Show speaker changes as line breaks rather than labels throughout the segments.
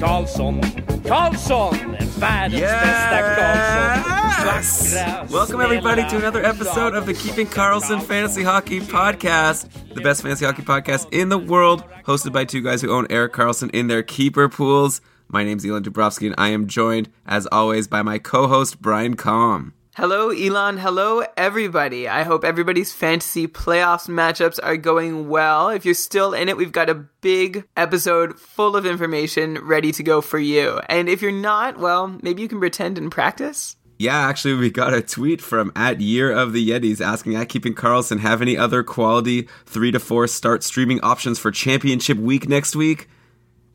Karlsson, Karlsson, världens bästa Karlsson.
Yes! Welcome, everybody, to another episode of the Keeping Karlsson Fantasy Hockey Podcast, the best fantasy hockey podcast in the world, hosted by two guys who own Erik Karlsson in their keeper pools. My name's Elon Dubrovsky, and I am joined, as always, by my co host, Brian Calm.
Hello, Elon. Hello, everybody. I hope everybody's fantasy playoffs matchups are going well. If you're still in it, we've got a big episode full of information ready to go for you. And if you're not, well, maybe you can pretend and practice.
Yeah, actually, we got a tweet from at Year of the Yetis asking at Keeping Karlsson have any other quality three to four start streaming options for Championship Week next week.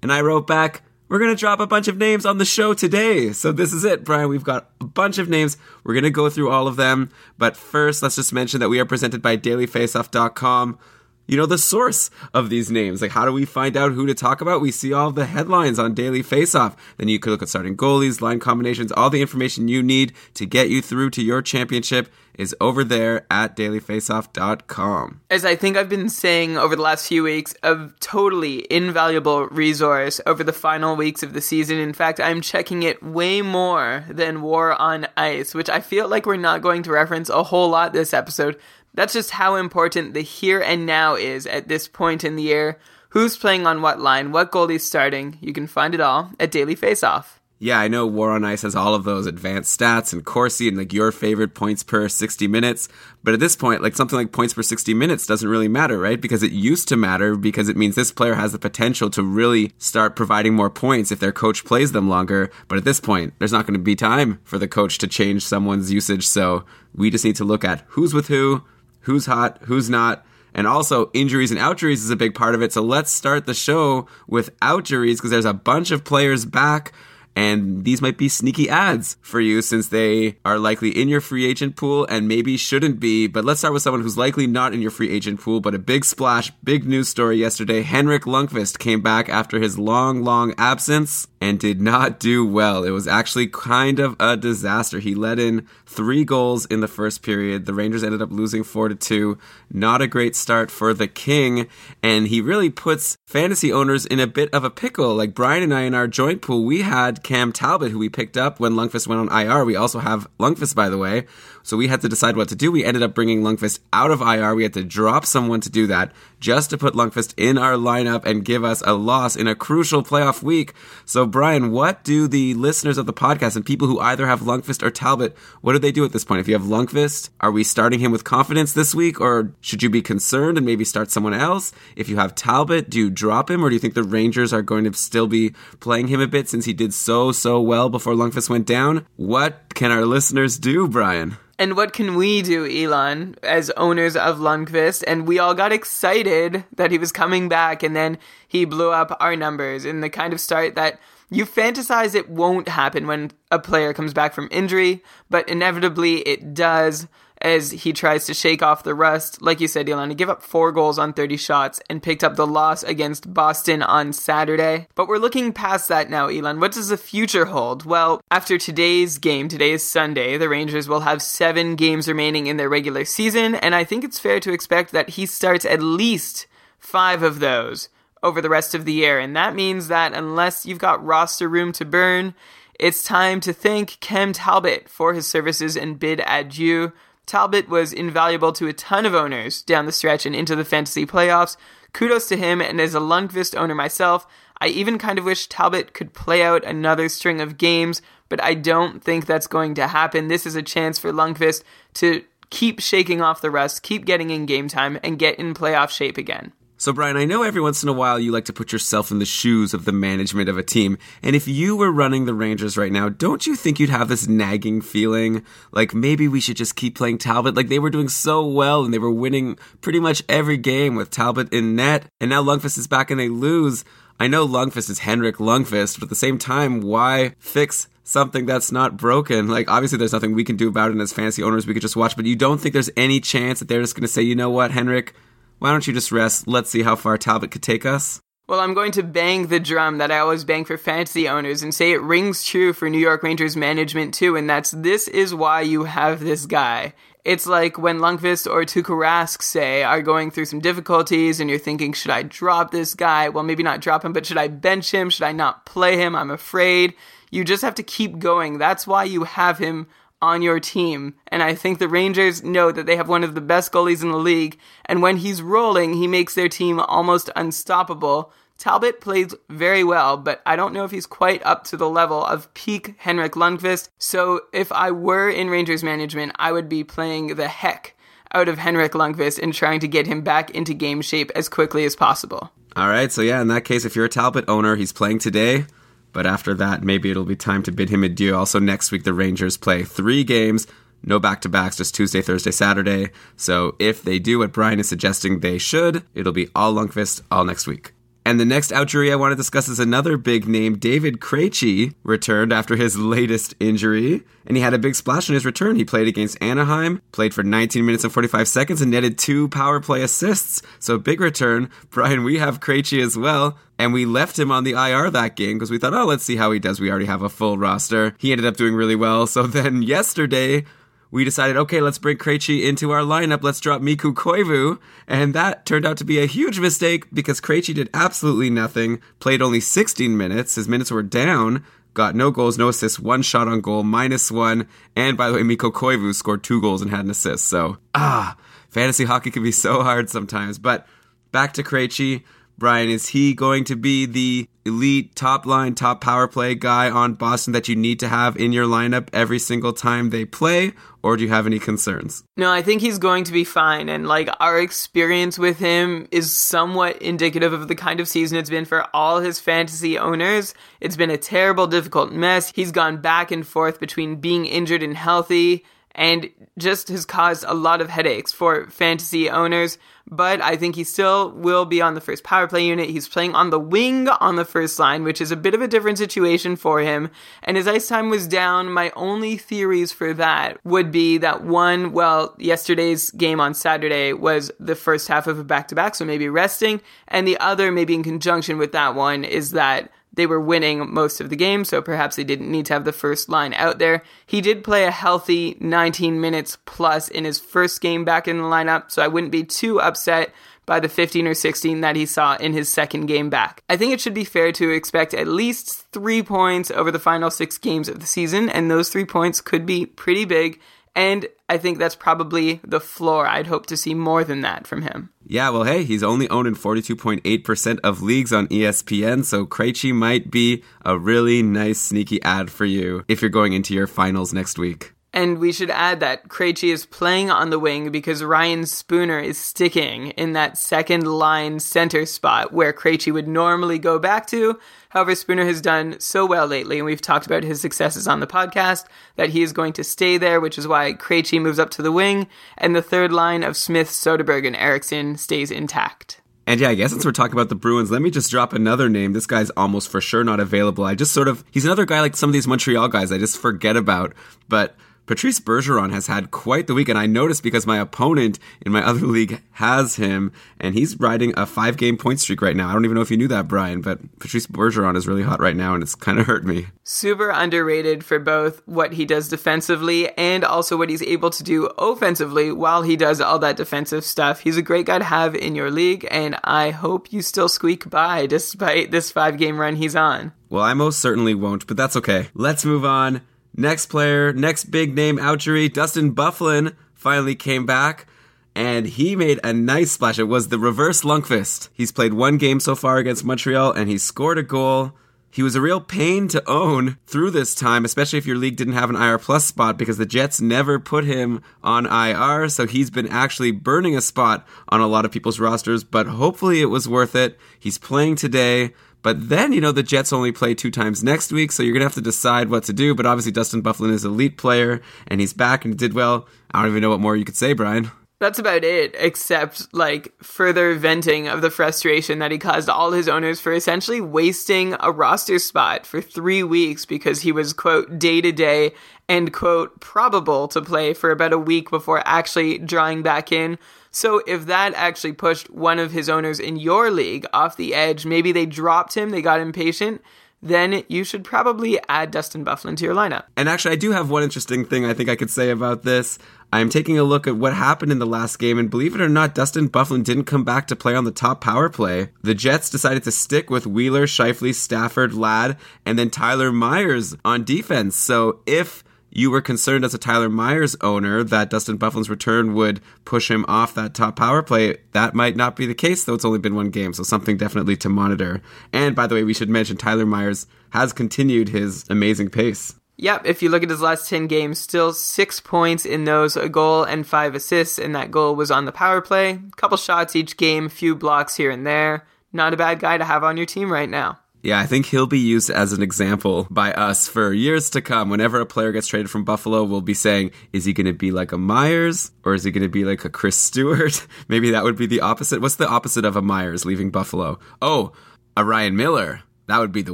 And I wrote back, we're gonna drop a bunch of names on the show today. So this is it, Brian. We've got a bunch of names. We're gonna go through all of them. But first, let's just mention that we are presented by DailyFaceoff.com you know the source of these names like how do we find out who to talk about we see all the headlines on daily faceoff then you could look at starting goalies line combinations all the information you need to get you through to your championship is over there at dailyfaceoff.com
As I think I've been saying over the last few weeks, a totally invaluable resource over the final weeks of the season. In fact, I'm checking it way more than War on Ice, which I feel like we're not going to reference a whole lot this episode. That's just how important the here and now is at this point in the year. Who's playing on what line, what goalie's starting. You can find it all at Daily Faceoff.
yeah i know war on ice has all of those advanced stats and corsi and like your favorite points per 60 minutes but at this point like something like points per 60 minutes doesn't really matter right because it used to matter because it means this player has the potential to really start providing more points if their coach plays them longer but at this point there's not going to be time for the coach to change someone's usage so we just need to look at who's with who who's hot who's not and also, injuries and outjuries is a big part of it. So let's start the show with outjuries because there's a bunch of players back. And these might be sneaky ads for you since they are likely in your free agent pool and maybe shouldn't be. But let's start with someone who's likely not in your free agent pool, but a big splash, big news story yesterday. Henrik Lundqvist came back after his long, long absence and did not do well. It was actually kind of a disaster. He let in three goals in the first period. The Rangers ended up losing four to two. Not a great start for the King, and he really puts fantasy owners in a bit of a pickle. Like Brian and I in our joint pool, we had Cam Talbot, who we picked up when Lundqvist went on IR. We also have Lundqvist, by the way. So we had to decide what to do. We ended up bringing Lundqvist out of IR. We had to drop someone to do that just to put Lundqvist in our lineup and give us a loss in a crucial playoff week. So Brian, what do the listeners of the podcast and people who either have Lundqvist or Talbot, what do they do at this point? If you have Lundqvist, are we starting him with confidence this week or should you be concerned and maybe start someone else? If you have Talbot, do you drop him or do you think the Rangers are going to still be playing him a bit since he did so, so well before Lundqvist went down? What can our listeners do, Brian?
And what can we do, Elon, as owners of Lundqvist? And we all got excited that he was coming back, and then he blew up our numbers in the kind of start that you fantasize it won't happen when a player comes back from injury, but inevitably it does as he tries to shake off the rust. Like you said, Elon, he gave up four goals on 30 shots and picked up the loss against Boston on Saturday. But we're looking past that now, Elon. What does the future hold? Well, after today's game, today is Sunday, the Rangers will have seven games remaining in their regular season, and I think it's fair to expect that he starts at least five of those over the rest of the year. And that means that unless you've got roster room to burn, It's time to thank Cam Talbot for his services and bid adieu. Talbot was invaluable to a ton of owners down the stretch and into the fantasy playoffs. Kudos to him, and as a Lundqvist owner myself, I even kind of wish Talbot could play out another string of games, but I don't think that's going to happen. This is a chance for Lundqvist to keep shaking off the rust, keep getting in game time, and get in playoff shape again.
So, Brian, I know every once in a while you like to put yourself in the shoes of the management of a team. And if you were running the Rangers right now, don't you think you'd have this nagging feeling like maybe we should just keep playing Talbot? Like they were doing so well and they were winning pretty much every game with Talbot in net. And now Lundqvist is back and they lose. I know Lundqvist is Henrik Lundqvist, but at the same time, why fix something that's not broken. Like obviously there's nothing we can do about it and as fantasy owners we could just watch, but you don't think there's any chance that they're just gonna say, you know what, Henrik, why don't you just rest? Let's see how far Talbot could take us.
Well, I'm going to bang the drum that I always bang for fantasy owners and say it rings true for New York Rangers management too, and that's this is why you have this guy. It's like when Lundqvist or Tuukka Rask, say, are going through some difficulties and you're thinking, should I drop this guy? Well, maybe not drop him, but should I bench him? Should I not play him? I'm afraid. You just have to keep going. That's why you have him on your team. And I think the Rangers know that they have one of the best goalies in the league. And when he's rolling, he makes their team almost unstoppable. Talbot plays very well, but I don't know if he's quite up to the level of peak Henrik Lundqvist. So if I were in Rangers management, I would be playing the heck out of Henrik Lundqvist and trying to get him back into game shape as quickly as possible.
All right, so yeah, in that case, if you're a Talbot owner, he's playing today. But after that, maybe it'll be time to bid him adieu. Also, next week, the Rangers play three games. No back to backs, just Tuesday, Thursday, Saturday. So if they do what Brian is suggesting they should, it'll be all Lundqvist all next week. And the next outjury I want to discuss is another big name. David Krejci returned after his latest injury, and he had a big splash in his return. He played against Anaheim, played for 19 minutes and 45 seconds, and netted two power play assists. So big return. Brian, we have Krejci as well. And we left him on the IR that game because we thought, oh, let's see how he does. We already have a full roster. He ended up doing really well. So then yesterday, we decided, okay, let's bring Krejci into our lineup. Let's drop Mikko Koivu. And that turned out to be a huge mistake because Krejci did absolutely nothing, played only 16 minutes. His minutes were down, got no goals, no assists, one shot on goal, minus one. And by the way, Mikko Koivu scored two goals and had an assist. So, ah, fantasy hockey can be so hard sometimes. But back to Krejci. Brian, is he going to be the elite top line, top power play guy on Boston that you need to have in your lineup every single time they play? Or do you have any concerns?
No, I think he's going to be fine. And like our experience with him is somewhat indicative of the kind of season it's been for all his fantasy owners. It's been a terrible, difficult mess. He's gone back and forth between being injured and healthy and just has caused a lot of headaches for fantasy owners. But I think he still will be on the first power play unit. He's playing on the wing on the first line, which is a bit of a different situation for him. And his ice time was down. My only theories for that would be that one, well, yesterday's game on Saturday was the first half of a back to back, so maybe resting. And the other, maybe in conjunction with that one, is that they were winning most of the game, so perhaps they didn't need to have the first line out there. He did play a healthy 19 minutes plus in his first game back in the lineup, so I wouldn't be too upset by the 15 or 16 that he saw in his second game back. I think it should be fair to expect at least three points over the final six games of the season, and those three points could be pretty big. And I think that's probably the floor. I'd hope to see more than that from him.
Yeah, well, hey, he's only owned in 42.8% of leagues on ESPN, so Krejci might be a really nice sneaky ad for you if you're going into your finals next week.
And we should add that Krejci is playing on the wing because Ryan Spooner is sticking in that second line center spot where Krejci would normally go back to. However, Spooner has done so well lately, and we've talked about his successes on the podcast, that he is going to stay there, which is why Krejci moves up to the wing, and the third line of Smith, Soderberg, and Eriksson stays intact.
And yeah, I guess since we're talking about the Bruins, let me just drop another name. This guy's almost for sure not available. I just sort of, he's another guy like some of these Montreal guys I just forget about. But Patrice Bergeron has had quite the week, and I noticed because my opponent in my other league has him, and he's riding a five game point streak right now. I don't even know if you knew that, Brian, but Patrice Bergeron is really hot right now, and it's kind of hurt me.
Super underrated for both what he does defensively and also what he's able to do offensively while he does all that defensive stuff. He's a great guy to have in your league, and I hope you still squeak by despite this five game run he's on.
Well, I most certainly won't, but that's okay. Let's move on. Next player, next big name ouchery, Dustin Byfuglien finally came back and he made a nice splash. It was the reverse Lundqvist. He's played one game so far against Montreal and he scored a goal. He was a real pain to own through this time, especially if your league didn't have an IR plus spot because the Jets never put him on IR. So he's been actually burning a spot on a lot of people's rosters, but hopefully it was worth it. He's playing today. But then, you know, the Jets only play two times next week, so you're going to have to decide what to do. But obviously, Dustin Byfuglien is elite player, and he's back and did well. I don't even know what more you could say, Brian.
That's about it, except like further venting of the frustration that he caused all his owners for essentially wasting a roster spot for three weeks because he was, quote, day to day and, quote, probable to play for about a week before actually drawing back in. So if that actually pushed one of his owners in your league off the edge, maybe they dropped him, they got impatient then you should probably add Dustin Byfuglien to your lineup.
And actually, I do have one interesting thing I think I could say about this. I'm taking a look at what happened in the last game, and believe it or not, Dustin Byfuglien didn't come back to play on the top power play. The Jets decided to stick with Wheeler, Scheifele, Stafford, Ladd, and then Tyler Myers on defense. So if you were concerned as a Tyler Myers owner that Dustin Byfuglien's return would push him off that top power play. That might not be the case, though it's only been one game, so something definitely to monitor. And by the way, we should mention Tyler Myers has continued his amazing pace.
Yep, if you look at his last 10 games, still six points in those, a goal and five assists, and that goal was on the power play. A Couple shots each game, few blocks here and there. Not a bad guy to have on your team right now.
Yeah, I think he'll be used as an example by us for years to come. Whenever a player gets traded from Buffalo, we'll be saying, is he going to be like a Myers or is he going to be like a Chris Stewart? Maybe that would be the opposite. What's the opposite of a Myers leaving Buffalo? Oh, a Ryan Miller. That would be the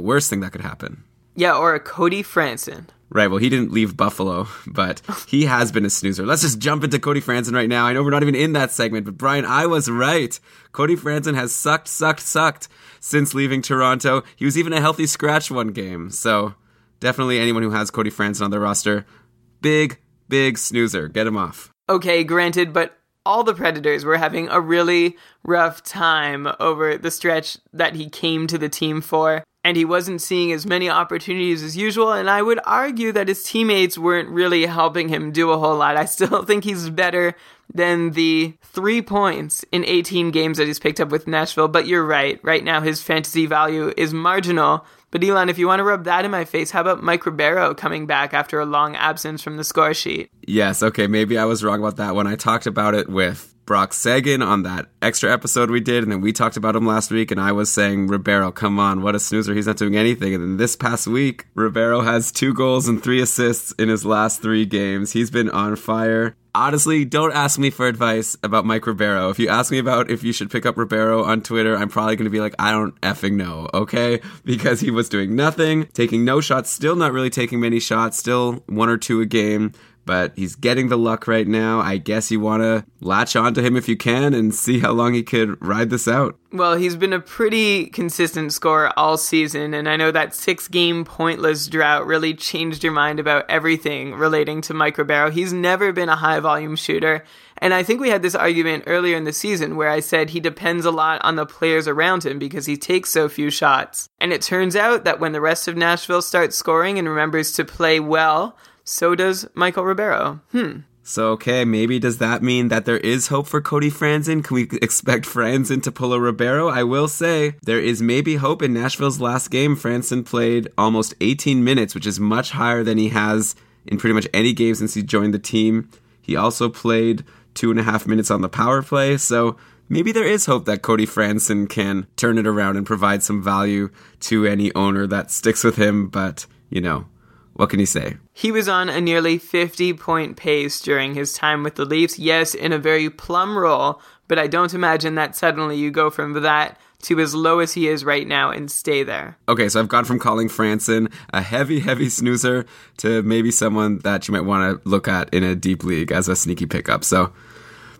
worst thing that could happen.
Yeah, or a Cody Franson.
Right. Well, he didn't leave Buffalo, but he has been a snoozer. Let's just jump into Cody Franson right now. I know we're not even in that segment, but Brian, I was right. Cody Franson has sucked, sucked, sucked since leaving Toronto. He was even a healthy scratch one game. So definitely anyone who has Cody Franson on their roster, big, big snoozer. Get him off.
Okay, granted, but all the Predators were having a really rough time over the stretch that he came to the team for and he wasn't seeing as many opportunities as usual. And I would argue that his teammates weren't really helping him do a whole lot. I still think he's better than the three points in 18 games that he's picked up with Nashville. But you're right. Right now, his fantasy value is marginal. But Elon, if you want to rub that in my face, how about Mike Ribeiro coming back after a long absence from the score sheet?
Yes, okay, maybe I was wrong about that when I talked about it with Brock Sagan on that extra episode we did, and then we talked about him last week, and I was saying, Ribeiro, come on, what a snoozer, he's not doing anything. And then this past week, Ribeiro has two goals and three assists in his last three games. He's been on fire. Honestly, don't ask me for advice about Mike Ribeiro. If you ask me about if you should pick up Ribeiro on Twitter, I'm probably going to be like, I don't effing know, okay? Because he was doing nothing, taking no shots, still not really taking many shots, still one or two a game but he's getting the luck right now. I guess you want to latch onto him if you can and see how long he could ride this out.
Well, he's been a pretty consistent scorer all season, and I know that six game pointless drought really changed your mind about everything relating to Mike Ribeiro. He's never been a high volume shooter, and I think we had this argument earlier in the season where I said he depends a lot on the players around him because he takes so few shots. And it turns out that when the rest of Nashville starts scoring and remembers to play well, so does Michael Ribeiro. Hmm.
So, okay, maybe does that mean that there is hope for Cody Franson? Can we expect Franson to pull a Ribeiro? I will say there is maybe hope in Nashville's last game. Franson played almost 18 minutes, which is much higher than he has in pretty much any game since he joined the team. He also played two and a half minutes on the power play. So maybe there is hope that Cody Franson can turn it around and provide some value to any owner that sticks with him. But, you know, what can you say?
He was on a nearly 50 point pace during his time with the Leafs. Yes, in a very plum role, but I don't imagine that suddenly you go from that to as low as he is right now and stay there.
Okay, so I've gone from calling Franson a heavy, heavy snoozer to maybe someone that you might want to look at in a deep league as a sneaky pickup. So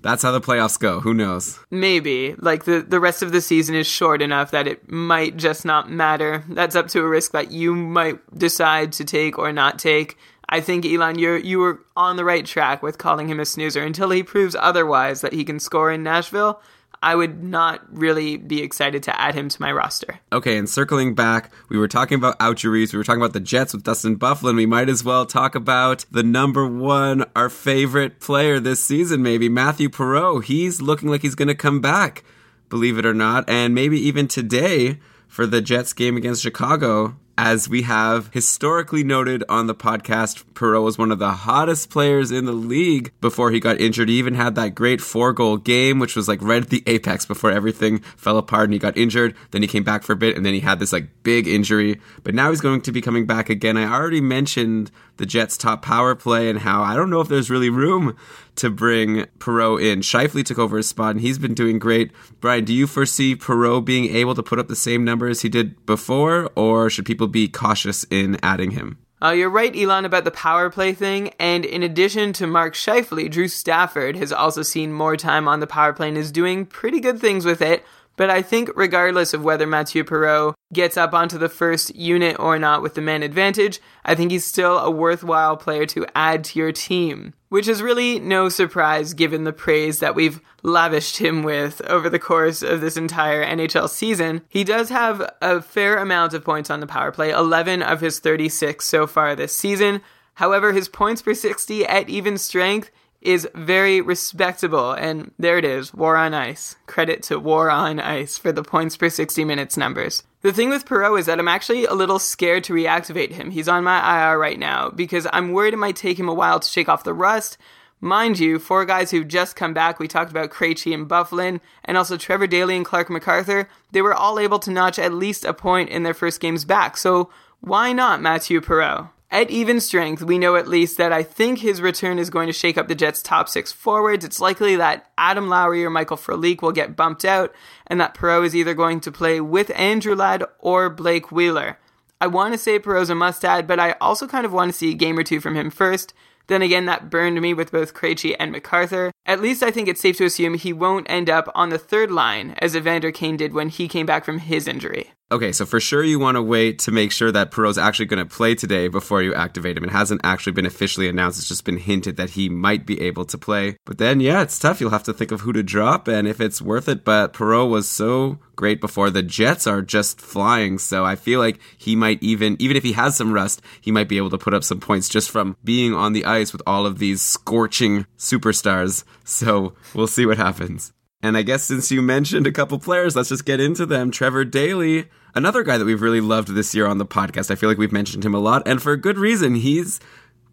that's how the playoffs go. Who knows?
Maybe. Like the, the rest of the season is short enough that it might just not matter. That's up to a risk that you might decide to take or not take. I think Elon, you're you were on the right track with calling him a snoozer until he proves otherwise that he can score in Nashville. I would not really be excited to add him to my roster.
Okay, and circling back, we were talking about outjuries. We were talking about the Jets with Dustin Byfuglien. We might as well talk about the number one, our favorite player this season, maybe Mathieu Perreault. He's looking like he's going to come back, believe it or not, and maybe even today for the Jets game against Chicago as we have historically noted on the podcast, Perreault was one of the hottest players in the league before he got injured. He even had that great four goal game, which was like right at the apex before everything fell apart and he got injured. Then he came back for a bit and then he had this like big injury. But now he's going to be coming back again. I already mentioned the Jets' top power play and how I don't know if there's really room to bring Perreault in. Scheifele took over his spot and he's been doing great. Brian, do you foresee Perreault being able to put up the same numbers he did before, or should people be cautious in adding him?
Uh, you're right, Elon, about the power play thing. And in addition to Mark Scheifele, Drew Stafford has also seen more time on the power play and is doing pretty good things with it. But I think, regardless of whether Mathieu Perreault gets up onto the first unit or not with the man advantage, I think he's still a worthwhile player to add to your team. Which is really no surprise given the praise that we've lavished him with over the course of this entire NHL season. He does have a fair amount of points on the power play, 11 of his 36 so far this season. However, his points per 60 at even strength is very respectable. And there it is, War on Ice. Credit to War on Ice for the points per 60 minutes numbers. The thing with Perreault is that I'm actually a little scared to reactivate him. He's on my IR right now because I'm worried it might take him a while to shake off the rust. Mind you, four guys who've just come back, we talked about Krejci and Byfuglien, and also Trevor Daley and Clarke MacArthur, they were all able to notch at least a point in their first games back. So why not Mathieu Perreault? At even strength, we know at least that I think his return is going to shake up the Jets' top six forwards. It's likely that Adam Lowry or Michael Frolik will get bumped out, and that Perreault is either going to play with Andrew Ladd or Blake Wheeler. I want to say Perreault's a must add, but I also kind of want to see a game or two from him first. Then again, that burned me with both Krejci and MacArthur. At least I think it's safe to assume he won't end up on the third line as Evander Kane did when he came back from his injury.
Okay, so for sure you want to wait to make sure that Perreault's actually going to play today before you activate him. It hasn't actually been officially announced. It's just been hinted that he might be able to play. But then, yeah, it's tough. You'll have to think of who to drop and if it's worth it. But Perreault was so great before. The Jets are just flying. So I feel like he might even, even if he has some rust, he might be able to put up some points just from being on the ice with all of these scorching superstars. So we'll see what happens. And I guess since you mentioned a couple players, let's just get into them. Trevor Daley, another guy that we've really loved this year on the podcast. I feel like we've mentioned him a lot, and for a good reason. He's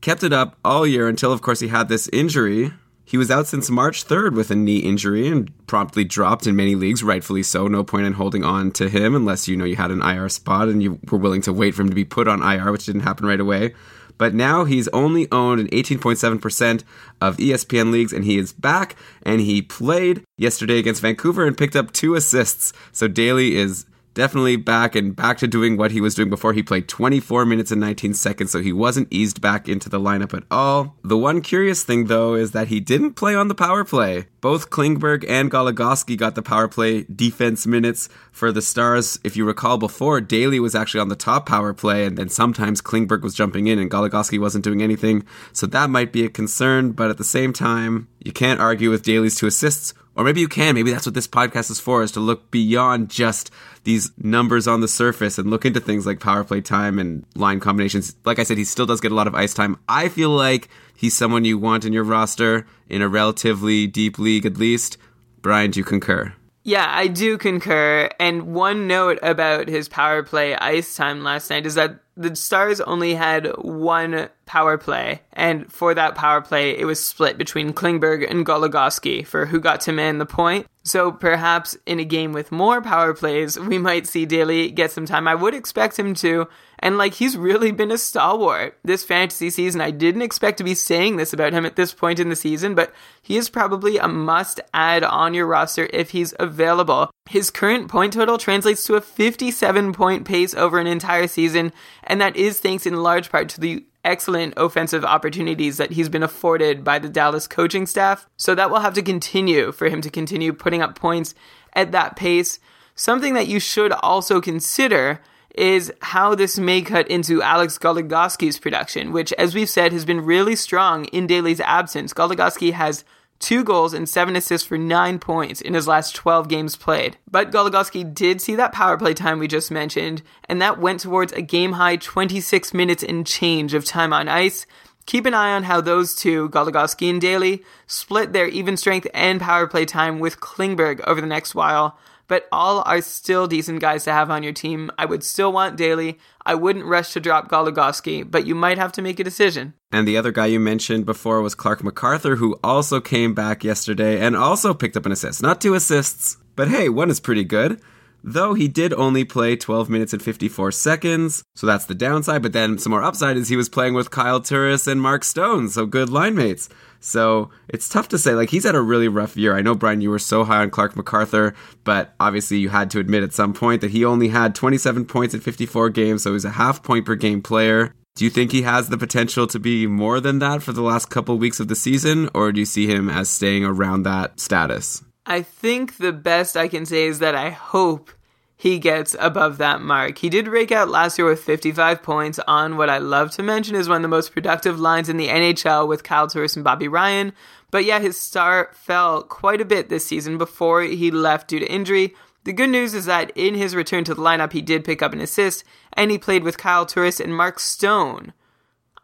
kept it up all year until, of course, he had this injury. He was out since March 3rd with a knee injury and promptly dropped in many leagues, rightfully so. No point in holding on to him unless you know you had an IR spot and you were willing to wait for him to be put on IR, which didn't happen right away. But now he's only owned an 18.7% of ESPN leagues, and he is back. And he played yesterday against Vancouver and picked up two assists. So Daley is definitely back and back to doing what he was doing before. He played 24 minutes and 19 seconds, so he wasn't eased back into the lineup at all. The one curious thing, though, is that he didn't play on the power play. Both Klingberg and Goligoski got the power play defense minutes for the Stars. If you recall before, Daley was actually on the top power play, and then sometimes Klingberg was jumping in and Goligoski wasn't doing anything. So that might be a concern, but at the same time, you can't argue with Daley's two assists or maybe you can. Maybe that's what this podcast is for, is to look beyond just these numbers on the surface and look into things like power play time and line combinations. Like I said, he still does get a lot of ice time. I feel like he's someone you want in your roster in a relatively deep league, at least. Brian, do you concur?
Yeah, I do concur. And one note about his power play ice time last night is that the Stars only had one power play, and for that power play, it was split between Klingberg and Goligoski for who got to man the point. So perhaps in a game with more power plays, we might see Daley get some time. I would expect him to, and like he's really been a stalwart this fantasy season. I didn't expect to be saying this about him at this point in the season, but he is probably a must add on your roster if he's available. His current point total translates to a 57 point pace over an entire season, and that is thanks in large part to the excellent offensive opportunities that he's been afforded by the Dallas coaching staff. So that will have to continue for him to continue putting up points at that pace. Something that you should also consider is how this may cut into Alex Goligoski's production, which, as we've said, has been really strong in Daley's absence. Goligoski has two goals and seven assists for nine points in his last 12 games played. But Goligoski did see that power play time we just mentioned, and that went towards a game high 26 minutes and change of time on ice. Keep an eye on how those two, Goligoski and Daley, split their even strength and power play time with Klingberg over the next while but all are still decent guys to have on your team. I would still want Daley. I wouldn't rush to drop Goligoski, but you might have to make a decision.
And the other guy you mentioned before was Clarke MacArthur, who also came back yesterday and also picked up an assist. Not two assists, but hey, one is pretty good. Though he did only play 12 minutes and 54 seconds, so that's the downside. But then some more upside is he was playing with Kyle Turris and Mark Stone, so good line mates. So it's tough to say. Like he's had a really rough year. I know Brian, you were so high on Clarke MacArthur, but obviously you had to admit at some point that he only had 27 points in 54 games, so he's a half point per game player. Do you think he has the potential to be more than that for the last couple weeks of the season, or do you see him as staying around that status?
I think the best I can say is that I hope he gets above that mark. He did rake out last year with 55 points on what I love to mention is one of the most productive lines in the NHL with Kyle Turris and Bobby Ryan. But yeah, his star fell quite a bit this season before he left due to injury. The good news is that in his return to the lineup, he did pick up an assist, and he played with Kyle Turris and Mark Stone.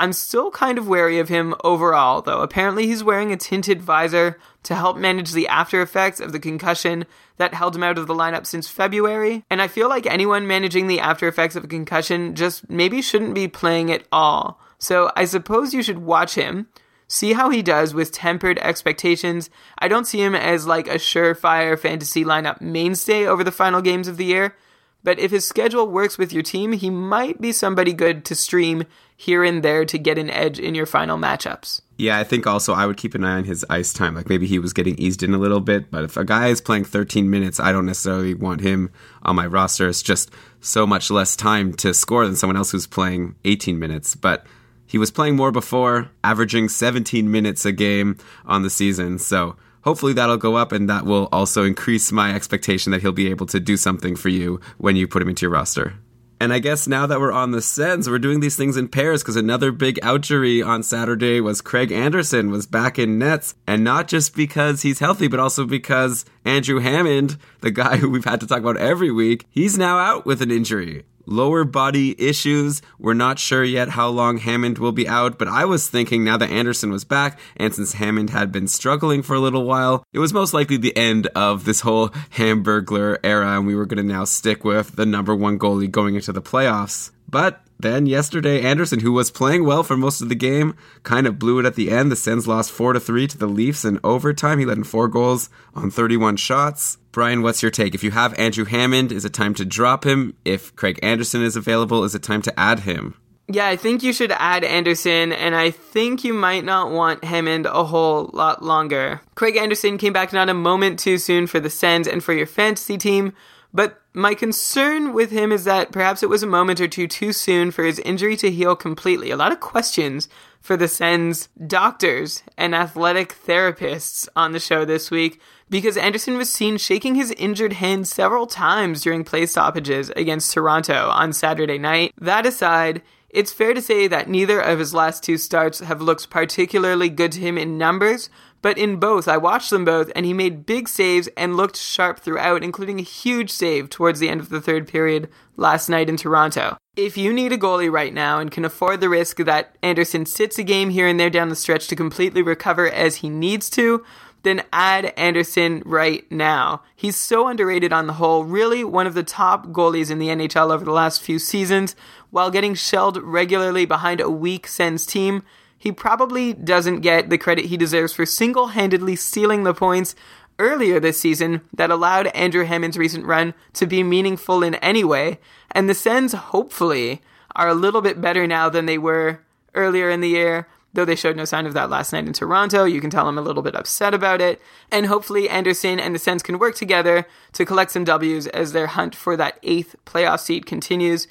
I'm still kind of wary of him overall, though. Apparently, he's wearing a tinted visor to help manage the after effects of the concussion that held him out of the lineup since February. And I feel like anyone managing the after effects of a concussion just maybe shouldn't be playing at all. So I suppose you should watch him, see how he does with tempered expectations. I don't see him as like a surefire fantasy lineup mainstay over the final games of the year. But if his schedule works with your team, he might be somebody good to stream here and there to get an edge in your final matchups.
Yeah, I think also I would keep an eye on his ice time. Like maybe he was getting eased in a little bit, but if a guy is playing 13 minutes, I don't necessarily want him on my roster. It's just so much less time to score than someone else who's playing 18 minutes. But he was playing more before, averaging 17 minutes a game on the season. So hopefully that'll go up and that will also increase my expectation that he'll be able to do something for you when you put him into your roster. And I guess now that we're on the Sens, we're doing these things in pairs because another big outjury on Saturday was Craig Anderson was back in nets. And not just because he's healthy, but also because Andrew Hammond, the guy who we've had to talk about every week, he's now out with an injury lower body issues. We're not sure yet how long Hammond will be out, but I was thinking now that Anderson was back, and since Hammond had been struggling for a little while, it was most likely the end of this whole Hamburglar era, and we were going to now stick with the number one goalie going into the playoffs. But then yesterday, Anderson, who was playing well for most of the game, kind of blew it at the end. The Sens lost 4 to 3 to the Leafs in overtime. He led in four goals on 31 shots. Brian, what's your take? If you have Andrew Hammond, is it time to drop him? If Craig Anderson is available, is it time to add him?
Yeah, I think you should add Anderson, and I think you might not want Hammond a whole lot longer. Craig Anderson came back not a moment too soon for the Sens and for your fantasy team, but my concern with him is that perhaps it was a moment or two too soon for his injury to heal completely. A lot of questions for the Sens doctors and athletic therapists on the show this week because Anderson was seen shaking his injured hand several times during play stoppages against Toronto on Saturday night. That aside, it's fair to say that neither of his last two starts have looked particularly good to him in numbers, but in both, I watched them both, and he made big saves and looked sharp throughout, including a huge save towards the end of the third period last night in Toronto. If you need a goalie right now and can afford the risk that Anderson sits a game here and there down the stretch to completely recover as he needs to, then add Anderson right now. He's so underrated on the whole, really one of the top goalies in the NHL over the last few seasons, while getting shelled regularly behind a weak Sens team he probably doesn't get the credit he deserves for single handedly sealing the points earlier this season that allowed Andrew Hammond's recent run to be meaningful in any way, and the Sens hopefully are a little bit better now than they were earlier in the year. Though they showed no sign of that last night in Toronto, you can tell I'm a little bit upset about it. And hopefully, Anderson and the Sens can work together to collect some W's as their hunt for that eighth playoff seat continues.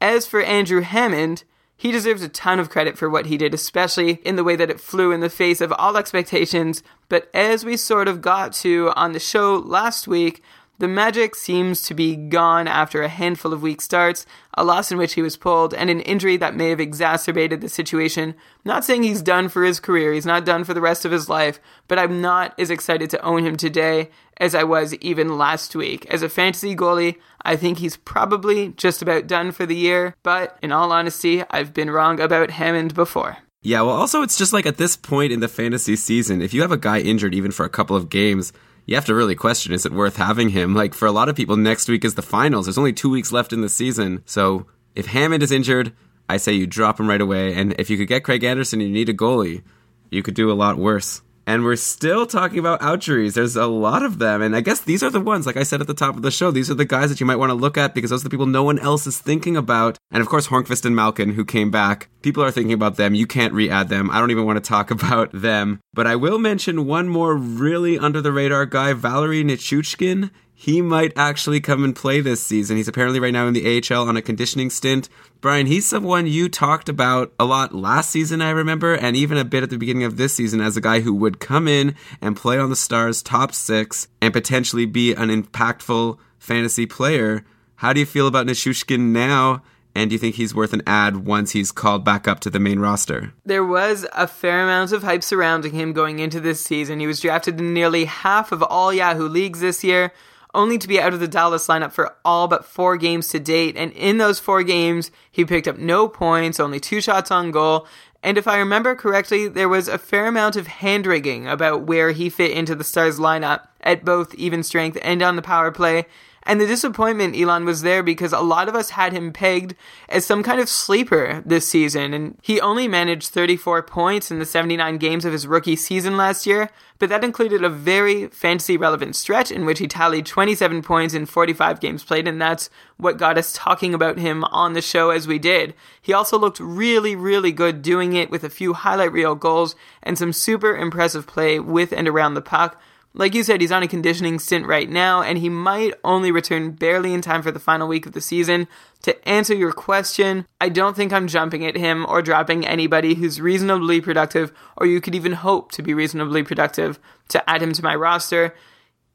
As for Andrew Hammond, he deserves a ton of credit for what he did, especially in the way that it flew in the face of all expectations. But as we sort of got to on the show last week, The magic seems to be gone after a handful of weak starts, a loss in which he was pulled, and an injury that may have exacerbated the situation. not saying he's done for his career, he's not done for the rest of his life, but I'm not as excited to own him today as I was even last week. As a fantasy goalie, I think he's probably just about done for the year, but in all honesty, I've been wrong about Hammond before.
Yeah, well, also, it's just like at this point in the fantasy season, if you have a guy injured even for a couple of games, you have to really question is it worth having him? Like, for a lot of people, next week is the finals. There's only two weeks left in the season. So, if Hammond is injured, I say you drop him right away. And if you could get Craig Anderson and you need a goalie, you could do a lot worse. And we're still talking about outjuries. There's a lot of them. And I guess these are the ones, like I said at the top of the show, these are the guys that you might want to look at because those are the people no one else is thinking about. And of course, Hornqvist and Malkin, who came back. People are thinking about them. You can't re add them. I don't even want to talk about them. But I will mention one more really under the radar guy, Valeri Nichushkin he might actually come and play this season. He's apparently right now in the AHL on a conditioning stint. Brian, he's someone you talked about a lot last season, I remember, and even a bit at the beginning of this season as a guy who would come in and play on the Stars top six and potentially be an impactful fantasy player. How do you feel about Nichushkin now? And do you think he's worth an ad once he's called back up to the main roster?
There was a fair amount of hype surrounding him going into this season. He was drafted in nearly half of all Yahoo leagues this year only to be out of the Dallas lineup for all but four games to date. And in those four games, he picked up no points, only two shots on goal. And if I remember correctly, there was a fair amount of hand rigging about where he fit into the Stars lineup at both even strength and on the power play. And the disappointment, Elon, was there because a lot of us had him pegged as some kind of sleeper this season. And he only managed 34 points in the 79 games of his rookie season last year, but that included a very fantasy relevant stretch in which he tallied 27 points in 45 games played. And that's what got us talking about him on the show as we did. He also looked really, really good doing it with a few highlight reel goals and some super impressive play with and around the puck. Like you said, he's on a conditioning stint right now, and he might only return barely in time for the final week of the season. To answer your question, I don't think I'm jumping at him or dropping anybody who's reasonably productive, or you could even hope to be reasonably productive, to add him to my roster.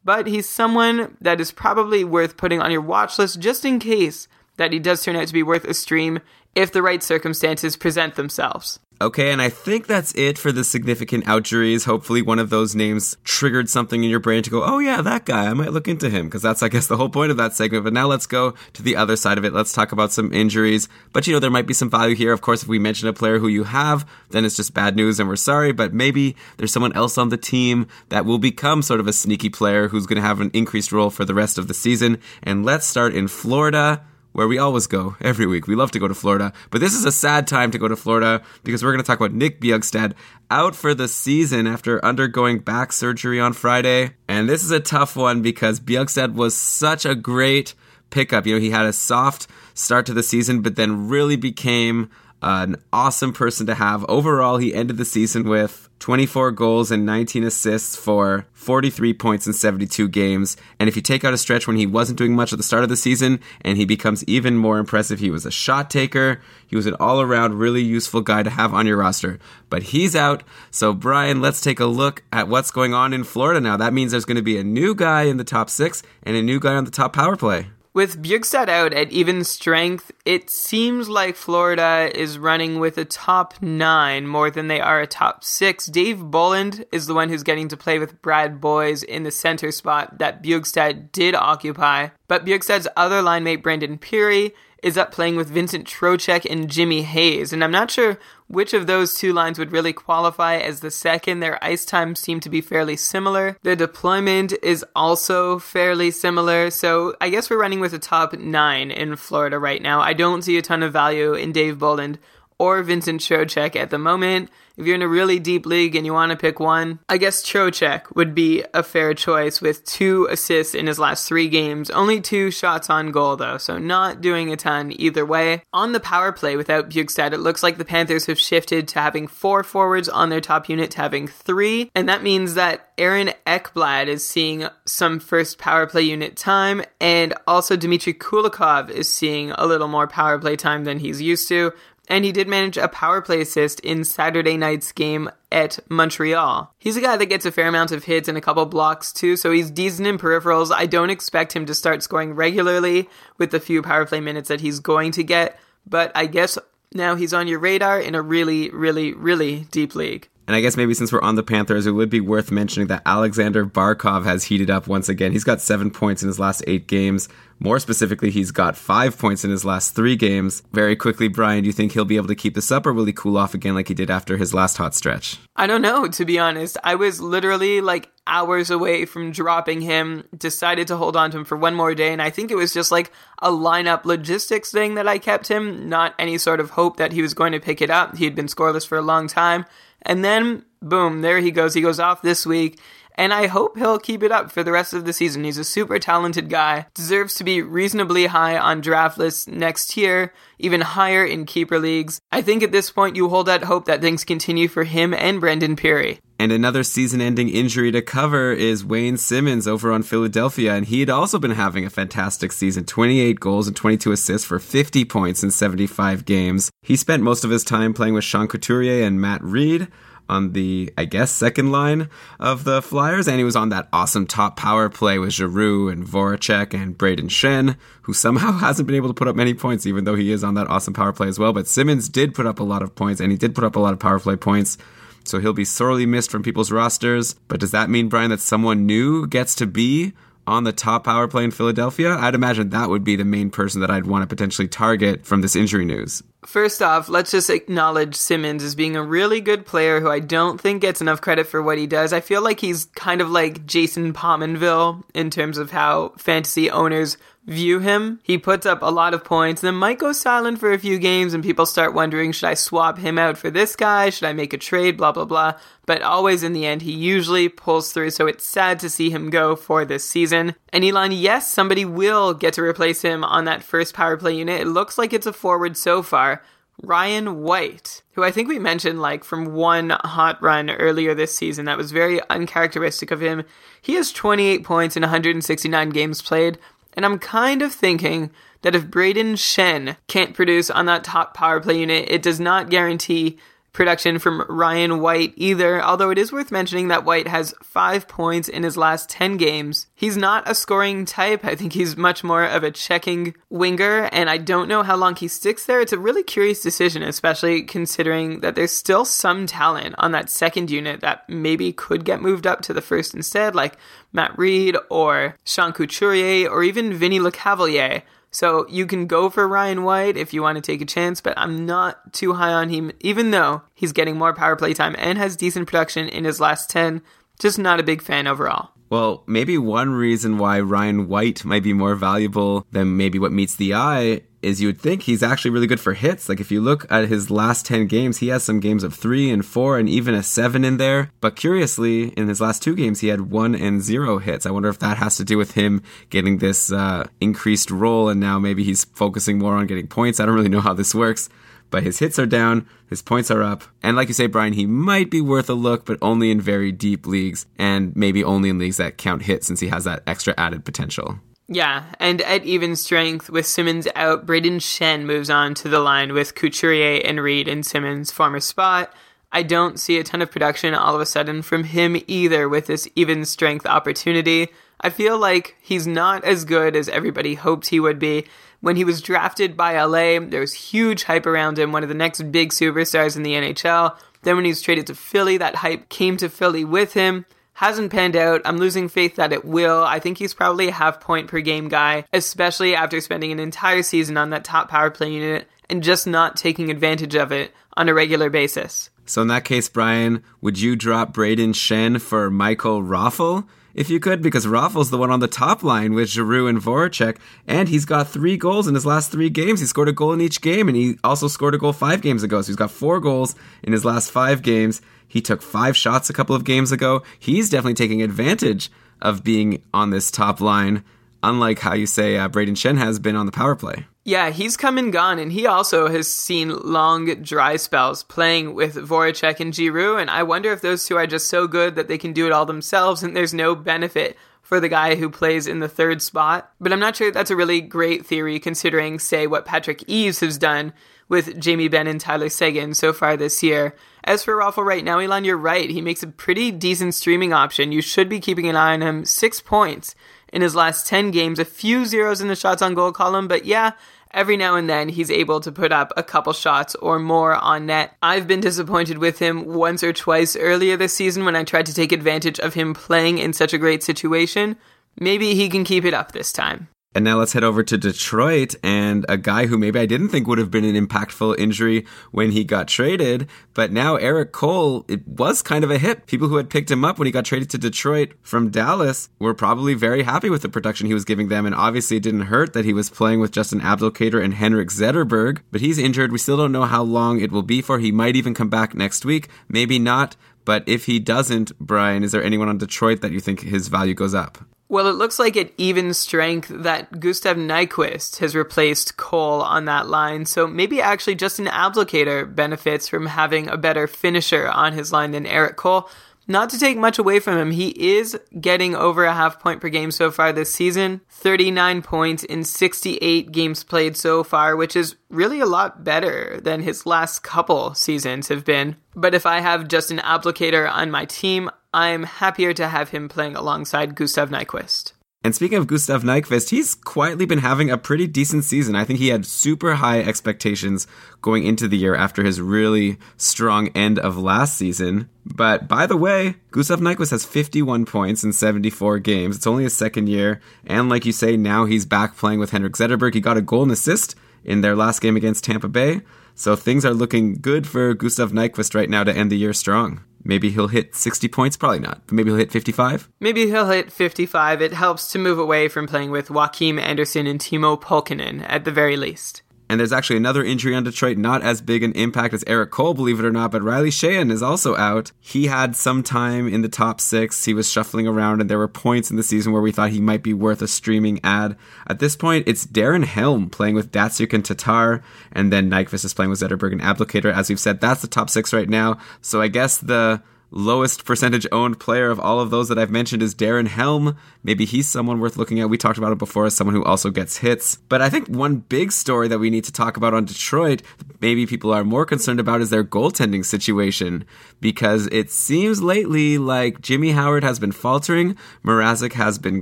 But he's someone that is probably worth putting on your watch list just in case that he does turn out to be worth a stream if the right circumstances present themselves.
Okay, and I think that's it for the significant outjuries. Hopefully, one of those names triggered something in your brain to go, oh, yeah, that guy, I might look into him, because that's, I guess, the whole point of that segment. But now let's go to the other side of it. Let's talk about some injuries. But, you know, there might be some value here. Of course, if we mention a player who you have, then it's just bad news and we're sorry. But maybe there's someone else on the team that will become sort of a sneaky player who's going to have an increased role for the rest of the season. And let's start in Florida where we always go every week. We love to go to Florida, but this is a sad time to go to Florida because we're going to talk about Nick Bjugstad out for the season after undergoing back surgery on Friday. And this is a tough one because Bjugstad was such a great pickup. You know, he had a soft start to the season, but then really became an awesome person to have. Overall, he ended the season with 24 goals and 19 assists for 43 points in 72 games. And if you take out a stretch when he wasn't doing much at the start of the season and he becomes even more impressive, he was a shot taker. He was an all around really useful guy to have on your roster. But he's out. So, Brian, let's take a look at what's going on in Florida now. That means there's going to be a new guy in the top six and a new guy on the top power play.
With Bjugstad out at even strength, it seems like Florida is running with a top nine more than they are a top six. Dave Bolland is the one who's getting to play with Brad Boyes in the center spot that Bjugstad did occupy. But Bjugstad's other line mate, Brandon Pirri, is up playing with Vincent Trocheck and Jimmy Hayes. And I'm not sure which of those two lines would really qualify as the second. Their ice times seem to be fairly similar. Their deployment is also fairly similar. So I guess we're running with a top nine in Florida right now. I don't see a ton of value in Dave Bolland or Vincent Trocheck at the moment. If you're in a really deep league and you want to pick one, I guess Trocheck would be a fair choice with two assists in his last three games. Only two shots on goal though, so not doing a ton either way. On the power play without Bjugstad, it looks like the Panthers have shifted to having four forwards on their top unit to having three, and that means that Aaron Ekblad is seeing some first power play unit time, and also Dmitry Kulikov is seeing a little more power play time than he's used to. And he did manage a power play assist in Saturday night's game at Montreal. He's a guy that gets a fair amount of hits and a couple blocks too, so he's decent in peripherals. I don't expect him to start scoring regularly with the few power play minutes that he's going to get, but I guess now he's on your radar in a really, really, really deep league.
And I guess maybe since we're on the Panthers, it would be worth mentioning that Alexander Barkov has heated up once again. He's got seven points in his last eight games. More specifically, he's got five points in his last three games. Very quickly, Brian, do you think he'll be able to keep this up or will he cool off again like he did after his last hot stretch?
I don't know, to be honest. I was literally like hours away from dropping him, decided to hold on to him for one more day, and I think it was just like a lineup logistics thing that I kept him, not any sort of hope that he was going to pick it up. He had been scoreless for a long time. And then, boom, there he goes. He goes off this week. And I hope he'll keep it up for the rest of the season. He's a super talented guy, deserves to be reasonably high on draft lists next year, even higher in keeper leagues. I think at this point you hold out hope that things continue for him and Brandon Pirri.
And another season ending injury to cover is Wayne Simmonds over on Philadelphia. And he had also been having a fantastic season 28 goals and 22 assists for 50 points in 75 games. He spent most of his time playing with Sean Couturier and Matt Read on the, I guess, second line of the Flyers, and he was on that awesome top power play with Giroux and Voracek and Brayden Schenn, who somehow hasn't been able to put up many points, even though he is on that awesome power play as well. But Simmonds did put up a lot of points, and he did put up a lot of power play points. So he'll be sorely missed from people's rosters. But does that mean, Brian, that someone new gets to be on the top power play in Philadelphia? I'd imagine that would be the main person that I'd want to potentially target from this injury news.
First off, let's just acknowledge Simmonds as being a really good player who I don't think gets enough credit for what he does. I feel like he's kind of like Jason Pominville in terms of how fantasy owners view him. He puts up a lot of points, then might go silent for a few games, and people start wondering should I swap him out for this guy? Should I make a trade? Blah, blah, blah. But always in the end, he usually pulls through, so it's sad to see him go for this season. And Elon, yes, somebody will get to replace him on that first power play unit. It looks like it's a forward so far. Ryan White, who I think we mentioned like from one hot run earlier this season that was very uncharacteristic of him. He has 28 points in 169 games played, and I'm kind of thinking that if Brayden Schenn can't produce on that top power play unit, it does not guarantee production from Ryan White either, although it is worth mentioning that White has five points in his last 10 games. He's not a scoring type. I think he's much more of a checking winger, and I don't know how long he sticks there. It's a really curious decision, especially considering that there's still some talent on that second unit that maybe could get moved up to the first instead, like Matt Read or Sean Couturier or even Vinny Lecavalier. So you can go for Ryan White if you want to take a chance, but I'm not too high on him, even though he's getting more power play time and has decent production in his last 10. Just not a big fan overall.
Well, maybe one reason why Ryan White might be more valuable than maybe what meets the eye is you would think he's actually really good for hits. Like if you look at his last 10 games, he has some games of 3 and 4 and even a 7 in there. But curiously, in his last two games, he had 1 and 0 hits. I wonder if that has to do with him getting this uh, increased role and now maybe he's focusing more on getting points. I don't really know how this works. But his hits are down, his points are up, and like you say, Brian, he might be worth a look, but only in very deep leagues, and maybe only in leagues that count hits since he has that extra added potential.
Yeah, and at even strength, with Simmonds out, Brayden Schenn moves on to the line with Couturier and Read in Simmonds' former spot. I don't see a ton of production all of a sudden from him either with this even strength opportunity. I feel like he's not as good as everybody hoped he would be. When he was drafted by LA, there was huge hype around him, one of the next big superstars in the NHL. Then when he was traded to Philly, that hype came to Philly with him hasn't panned out. I'm losing faith that it will. I think he's probably a half point per game guy, especially after spending an entire season on that top power play unit and just not taking advantage of it on a regular basis.
So in that case, Brian, would you drop Brayden Schenn for Michael Raffl? If you could, because Raffl's the one on the top line with Giroux and Voracek, and he's got three goals in his last three games. He scored a goal in each game, and he also scored a goal five games ago. So he's got four goals in his last five games. He took five shots a couple of games ago. He's definitely taking advantage of being on this top line, unlike how you say uh, Brayden Schenn has been on the power play.
Yeah, he's come and gone, and he also has seen long dry spells playing with Voracek and Giroux, and I wonder if those two are just so good that they can do it all themselves, and there's no benefit for the guy who plays in the third spot. But I'm not sure that's a really great theory considering, say, what Patrick Eaves has done with Jamie Benn and Tyler Seguin so far this year. As for Raffl right now, Elon, you're right. He makes a pretty decent streaming option. You should be keeping an eye on him. Six points in his last 10 games, a few zeros in the shots on goal column, but yeah, every now and then he's able to put up a couple shots or more on net. I've been disappointed with him once or twice earlier this season when I tried to take advantage of him playing in such a great situation. Maybe he can keep it up this time.
And now let's head over to Detroit and a guy who maybe I didn't think would have been an impactful injury when he got traded, but now Erik Cole, it was kind of a hit. People who had picked him up when he got traded to Detroit from Dallas were probably very happy with the production he was giving them, and obviously it didn't hurt that he was playing with Justin Abdelkader and Henrik Zetterberg, but he's injured. We still don't know how long it will be for. He might even come back next week, maybe not. But if he doesn't, Brian, is there anyone on Detroit that you think his value goes up?
Well, it looks like at even strength that Gustav Nyquist has replaced Cole on that line. So maybe actually Justin Abdelkader benefits from having a better finisher on his line than Erik Cole. Not to take much away from him, he is getting over a half point per game so far this season. 39 points in 68 games played so far, which is really a lot better than his last couple seasons have been. But if I have Justin Abdelkader on my team, I'm happier to have him playing alongside Gustav Nyquist.
And speaking of Gustav Nyquist, he's quietly been having a pretty decent season. I think he had super high expectations going into the year after his really strong end of last season. But by the way, Gustav Nyquist has 51 points in 74 games. It's only his second year. And like you say, now he's back playing with Henrik Zetterberg. He got a goal and assist in their last game against Tampa Bay. So things are looking good for Gustav Nyquist right now to end the year strong. Maybe he'll hit 60 points, probably not, but maybe he'll hit 55.
Maybe he'll hit 55. It helps to move away from playing with Joakim Andersson and Teemu Pulkkinen at the very least.
And there's actually another injury on Detroit, not as big an impact as Erik Cole, believe it or not, but Riley Sheahan is also out. He had some time in the top six. He was shuffling around, and there were points in the season where we thought he might be worth a streaming ad. At this point, it's Darren Helm playing with Datsyuk and Tatar, and then Nyquist is playing with Zetterberg and Abdelkader. As we've said, that's the top six right now. So I guess the lowest percentage owned player of all of those that I've mentioned is Darren Helm. Maybe he's someone worth looking at. We talked about it before as someone who also gets hits. But I think one big story that we need to talk about on Detroit, maybe people are more concerned about, is their goaltending situation. Because it seems lately like Jimmy Howard has been faltering, Mrazek has been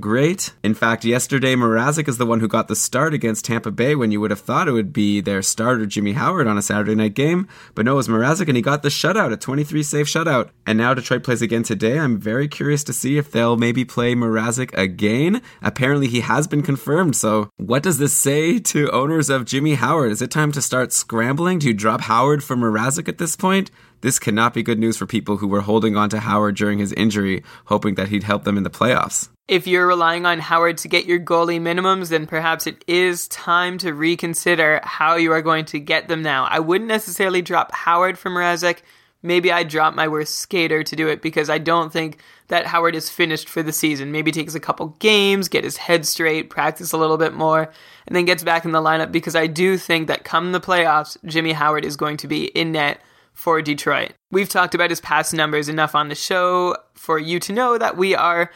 great. In fact, yesterday, Mrazek is the one who got the start against Tampa Bay when you would have thought it would be their starter, Jimmy Howard, on a Saturday night game. But no, it was Mrazek, and he got the shutout, a 23 save shutout. And now Detroit plays again today. I'm very curious to see if they'll maybe play Mrazek again. Apparently, he has been confirmed. So, what does this say to owners of Jimmy Howard? Is it time to start scrambling? Do you drop Howard for Mrazek at this point? This cannot be good news for people who were holding on to Howard during his injury, hoping that he'd help them in the playoffs.
If you're relying on Howard to get your goalie minimums, then perhaps it is time to reconsider how you are going to get them now. I wouldn't necessarily drop Howard from Mrazek. Maybe I drop my worst skater to do it because I don't think that Howard is finished for the season. Maybe takes a couple games, get his head straight, practice a little bit more, and then gets back in the lineup because I do think that come the playoffs, Jimmy Howard is going to be in net for Detroit. We've talked about his past numbers enough on the show for you to know that we are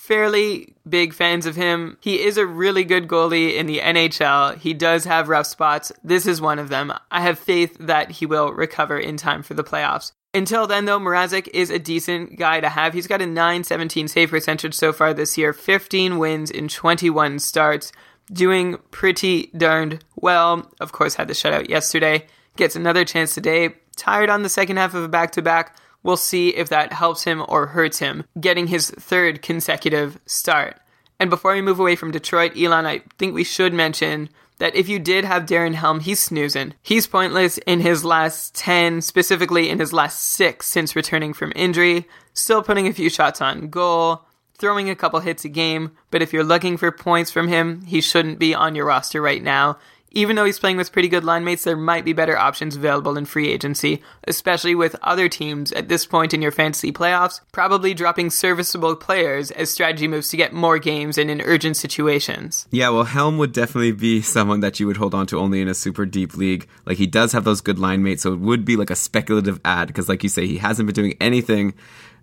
fairly big fans of him. He is a really good goalie in the NHL. He does have rough spots. This is one of them. I have faith that he will recover in time for the playoffs. Until then, though, Mrazek is a decent guy to have. He's got a 917 save percentage so far this year, 15 wins in 21 starts, doing pretty darned well. Of course, had the shutout yesterday. Gets another chance today. Tired on the second half of a back to back. We'll see if that helps him or hurts him, getting his third consecutive start. And before we move away from Detroit, Elon, I think we should mention that if you did have Darren Helm, he's snoozing. He's pointless in his last 10, specifically in his last six since returning from injury. Still putting a few shots on goal, throwing a couple hits a game, but if you're looking for points from him, he shouldn't be on your roster right now. Even though he's playing with pretty good line mates, there might be better options available in free agency, especially with other teams at this point in your fantasy playoffs, probably dropping serviceable players as strategy moves to get more games and in urgent situations.
Yeah, well, Helm would definitely be someone that you would hold on to only in a super deep league. Like, he does have those good line mates, so it would be like a speculative ad, because, like you say, he hasn't been doing anything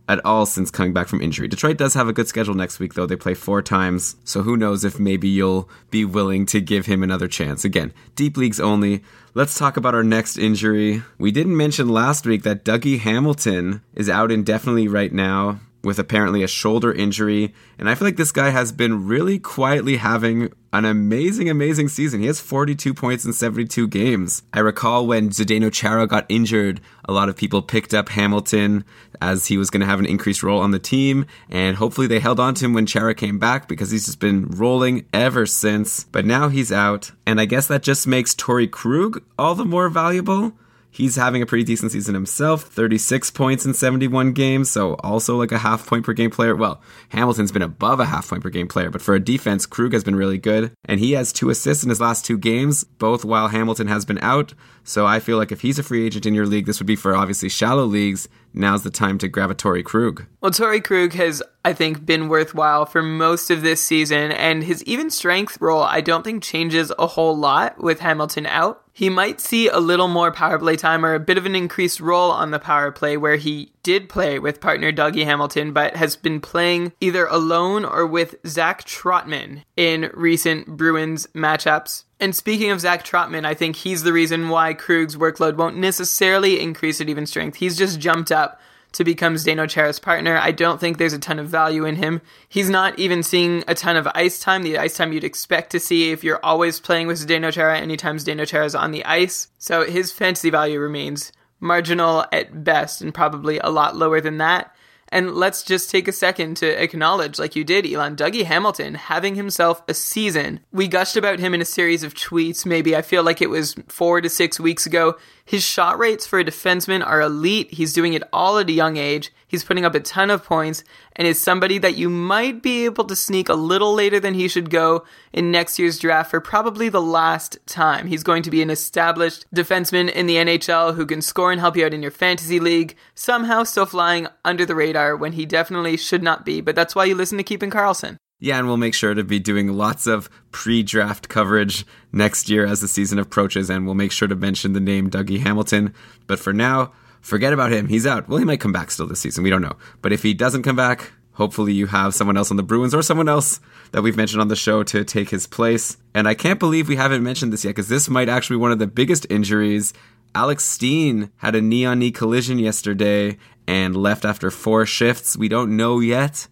at all since coming back from injury. Detroit does have a good schedule next week, though. They play four times, so who knows if maybe you'll be willing to give him another chance. Again, deep leagues only. Let's talk about our next injury. We didn't mention last week that Dougie Hamilton is out indefinitely right now with apparently a shoulder injury. And I feel like this guy has been really quietly having an amazing, amazing season. He has 42 points in 72 games. I recall when Zdeno Chara got injured, a lot of people picked up Hamilton as he was going to have an increased role on the team. And hopefully they held on to him when Chara came back because he's just been rolling ever since. But now he's out. And I guess that just makes Torey Krug all the more valuable. He's having a pretty decent season himself 36 points in 71 games, so also like a half point per game player. Well, Hamilton's been above a half point per game player, but for a defense, Krug has been really good. And he has two assists in his last two games, both while Hamilton has been out. So I feel like if he's a free agent in your league, this would be for obviously shallow leagues. Now's the time to grab a Torey Krug.
Well, Torey Krug has, I think, been worthwhile for most of this season, and his even strength role, I don't think changes a whole lot with Hamilton out. He might see a little more power play time or a bit of an increased role on the power play where he did play with partner Dougie Hamilton, but has been playing either alone or with Zach Trotman in recent Bruins matchups. And speaking of Zach Trotman, I think he's the reason why Krug's workload won't necessarily increase at even strength. He's just jumped up to become Zdeno Chara's partner. I don't think there's a ton of value in him. He's not even seeing a ton of ice time, the ice time you'd expect to see if you're always playing with Zdeno Chara anytime Zdeno Chara's on the ice. So his fantasy value remains marginal at best and probably a lot lower than that. And let's just take a second to acknowledge, like you did, Elon, Dougie Hamilton having himself a season. We gushed about him in a series of tweets, maybe I feel like it was four to six weeks ago. His shot rates for a defenseman are elite. He's doing it all at a young age. He's putting up a ton of points and is somebody that you might be able to sneak a little later than he should go in next year's draft for probably the last time. He's going to be an established defenseman in the NHL who can score and help you out in your fantasy league, somehow still flying under the radar when he definitely should not be. But that's why you listen to Keeping Karlsson.
Yeah, and we'll make sure to be doing lots of pre draft coverage next year as the season approaches, and we'll make sure to mention the name Dougie Hamilton. But for now, forget about him. He's out. Well, he might come back still this season. We don't know. But if he doesn't come back, hopefully you have someone else on the Bruins or someone else that we've mentioned on the show to take his place. And I can't believe we haven't mentioned this yet because this might actually be one of the biggest injuries. Alex Steen had a knee on knee collision yesterday and left after four shifts. We don't know yet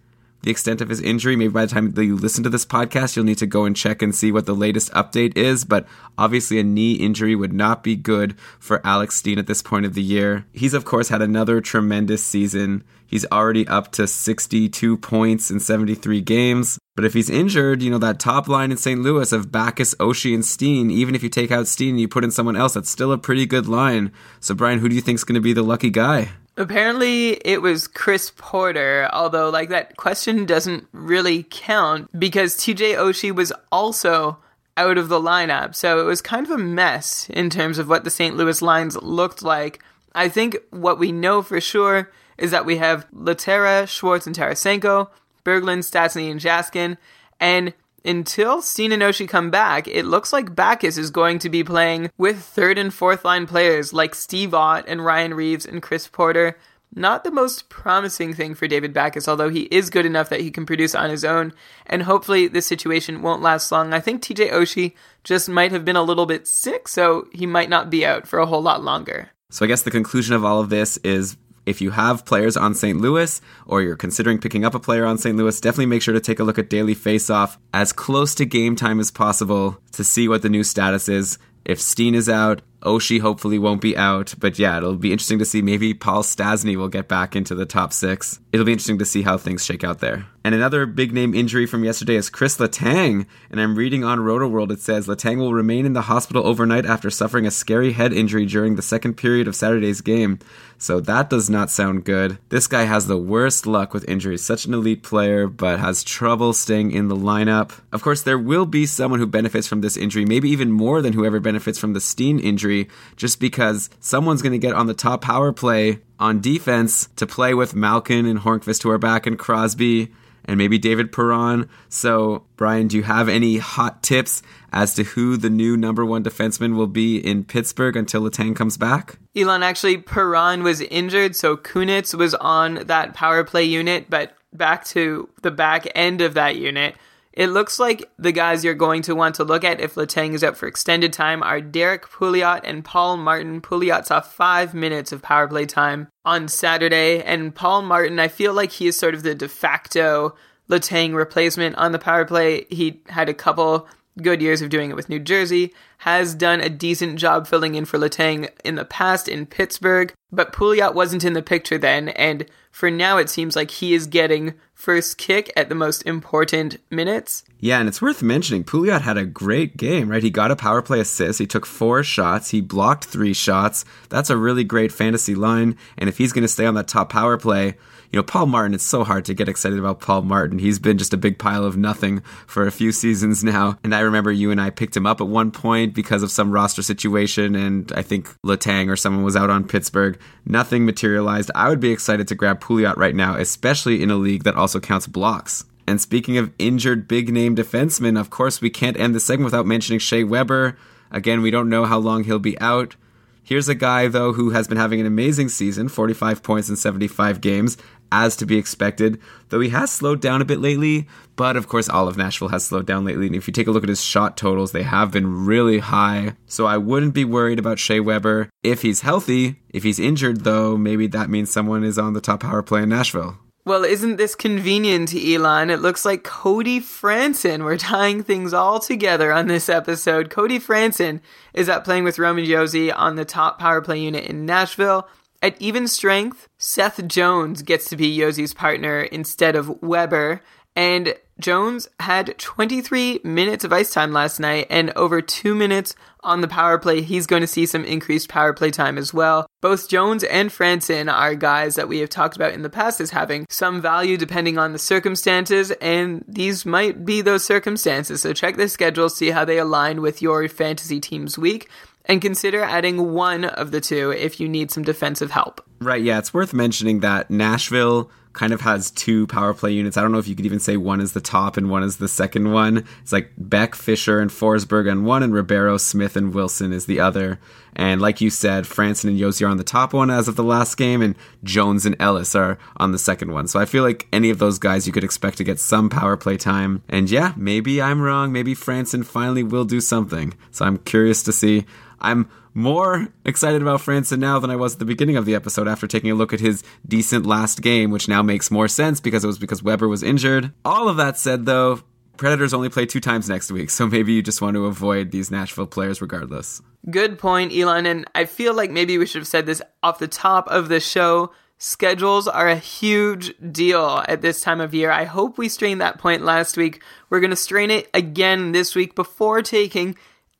the extent of his injury. Maybe by the time that you listen to this podcast, you'll need to go and check and see what the latest update is. But obviously, a knee injury would not be good for Alex Steen at this point of the year. He's, of course, had another tremendous season. He's already up to 62 points in 73 games. But if he's injured, you know, that top line in St. Louis of Backes, Oshie, and Steen, even if you take out Steen and you put in someone else, that's still a pretty good line. So, Brian, who do you think is going to be the lucky guy?
Apparently, it was Chris Porter, although, like, that question doesn't really count because TJ Oshie was also out of the lineup. So it was kind of a mess in terms of what the St. Louis lines looked like. I think what we know for sure is that we have Lehtera, Schwartz, and Tarasenko, Berglund, Stastny, and Jaskin, and until Oshie come back, it looks like Backes is going to be playing with third and fourth line players like Steve Ott and Ryan Reaves and Chris Porter. Not the most promising thing for David Backes, although he is good enough that he can produce on his own, and hopefully this situation won't last long. I think TJ Oshie just might have been a little bit sick, so he might not be out for a whole lot longer.
So I guess the conclusion of all of this is if you have players on St. Louis or you're considering picking up a player on St. Louis, definitely make sure to take a look at Daily Faceoff as close to game time as possible to see what the new status is. If Steen is out, Oshie hopefully won't be out, but yeah, it'll be interesting to see. Maybe Paul Stastny will get back into the top six. It'll be interesting to see how things shake out there. And another big name injury from yesterday is Chris Letang. And I'm reading on Rotoworld, it says Letang will remain in the hospital overnight after suffering a scary head injury during the second period of Saturday's game. So that does not sound good. This guy has the worst luck with injuries. Such an elite player, but has trouble staying in the lineup. Of course, there will be someone who benefits from this injury, maybe even more than whoever benefits from the Steen injury, just because someone's going to get on the top power play on defense to play with Malkin and Hornqvist who are back and Crosby and maybe David Perron. So, Brian, do you have any hot tips as to who the new number one defenseman will be in Pittsburgh until Letang comes back?
Elon, actually, Perron was injured, so Kunitz was on that power play unit, but back to the back end of that unit. It looks like the guys you're going to want to look at if Letang is out for extended time are Derrick Pouliot and Paul Martin. Pouliot saw five minutes of power play time on Saturday, and Paul Martin, I feel like he is sort of the de facto Letang replacement on the power play. He had a couple good years of doing it with New Jersey, has done a decent job filling in for Letang in the past in Pittsburgh, but Pouliot wasn't in the picture then, and for now it seems like he is getting first kick at the most important minutes.
Yeah, and it's worth mentioning, Pouliot had a great game, right? He got a power play assist, he took four shots, he blocked three shots. That's a really great fantasy line, and if he's going to stay on that top power play, you know, Paul Martin, it's so hard to get excited about Paul Martin. He's been just a big pile of nothing for a few seasons now. And I remember you and I picked him up at one point because of some roster situation, and I think Letang or someone was out on Pittsburgh. Nothing materialized. I would be excited to grab Pouliot right now, especially in a league that also counts blocks. And speaking of injured big name defensemen, of course, we can't end the segment without mentioning Shea Weber. Again, we don't know how long he'll be out. Here's a guy, though, who has been having an amazing season 45 points in 75 games, as to be expected, though he has slowed down a bit lately. But of course, all of Nashville has slowed down lately. And if you take a look at his shot totals, they have been really high. So I wouldn't be worried about Shea Weber if he's healthy. If he's injured, though, maybe that means someone is on the top power play in Nashville.
Well, isn't this convenient, Elon? It looks like Cody Franson. We're tying things all together on this episode. Cody Franson is up playing with Roman Josi on the top power play unit in Nashville. At even strength, Seth Jones gets to be Josi's partner instead of Weber, and Jones had 23 minutes of ice time last night and over two minutes on the power play. He's going to see some increased power play time as well. Both Jones and Franson are guys that we have talked about in the past as having some value depending on the circumstances, and these might be those circumstances. So check the schedule, see how they align with your fantasy team's week and consider adding one of the two if you need some defensive help.
Right, yeah, it's worth mentioning that Nashville kind of has two power play units. I don't know if you could even say one is the top and one is the second one. It's like Beck, Fisher, and Forsberg on one, and Ribeiro, Smith, and Wilson is the other. And like you said, Franson and Josi are on the top one as of the last game, and Jones and Ellis are on the second one. So I feel like any of those guys you could expect to get some power play time. And yeah, maybe I'm wrong. Maybe Franson finally will do something. So I'm curious to see. I'm more excited about Franson now than I was at the beginning of the episode after taking a look at his decent last game, which now makes more sense because it was because Weber was injured. All of that said, though, Predators only play two times next week, so maybe you just want to avoid these Nashville players regardless.
Good point, Elon, and I feel like maybe we should have said this off the top of the show. Schedules are a huge deal at this time of year. I hope we strained that point last week. We're going to strain it again this week before taking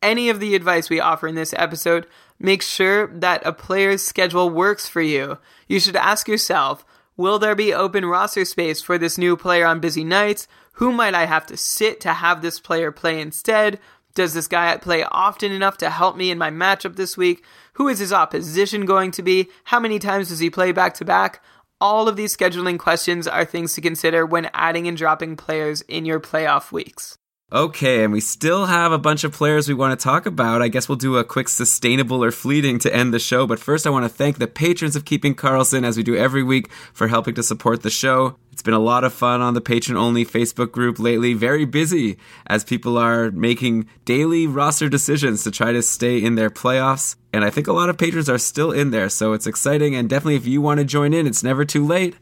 any of the advice we offer in this episode, make sure that a player's schedule works for you. You should ask yourself, will there be open roster space for this new player on busy nights? Who might I have to sit to have this player play instead? Does this guy play often enough to help me in my matchup this week? Who is his opposition going to be? How many times does he play back to back? All of these scheduling questions are things to consider when adding and dropping players in your playoff weeks.
Okay, and we still have a bunch of players we want to talk about. I guess we'll do a quick sustainable or fleeting to end the show. But first, I want to thank the patrons of Keeping Karlsson, as we do every week, for helping to support the show. It's been a lot of fun on the patron only Facebook group lately. Very busy as people are making daily roster decisions to try to stay in their playoffs. And I think a lot of patrons are still in there, so it's exciting. And definitely, if you want to join in, it's never too late.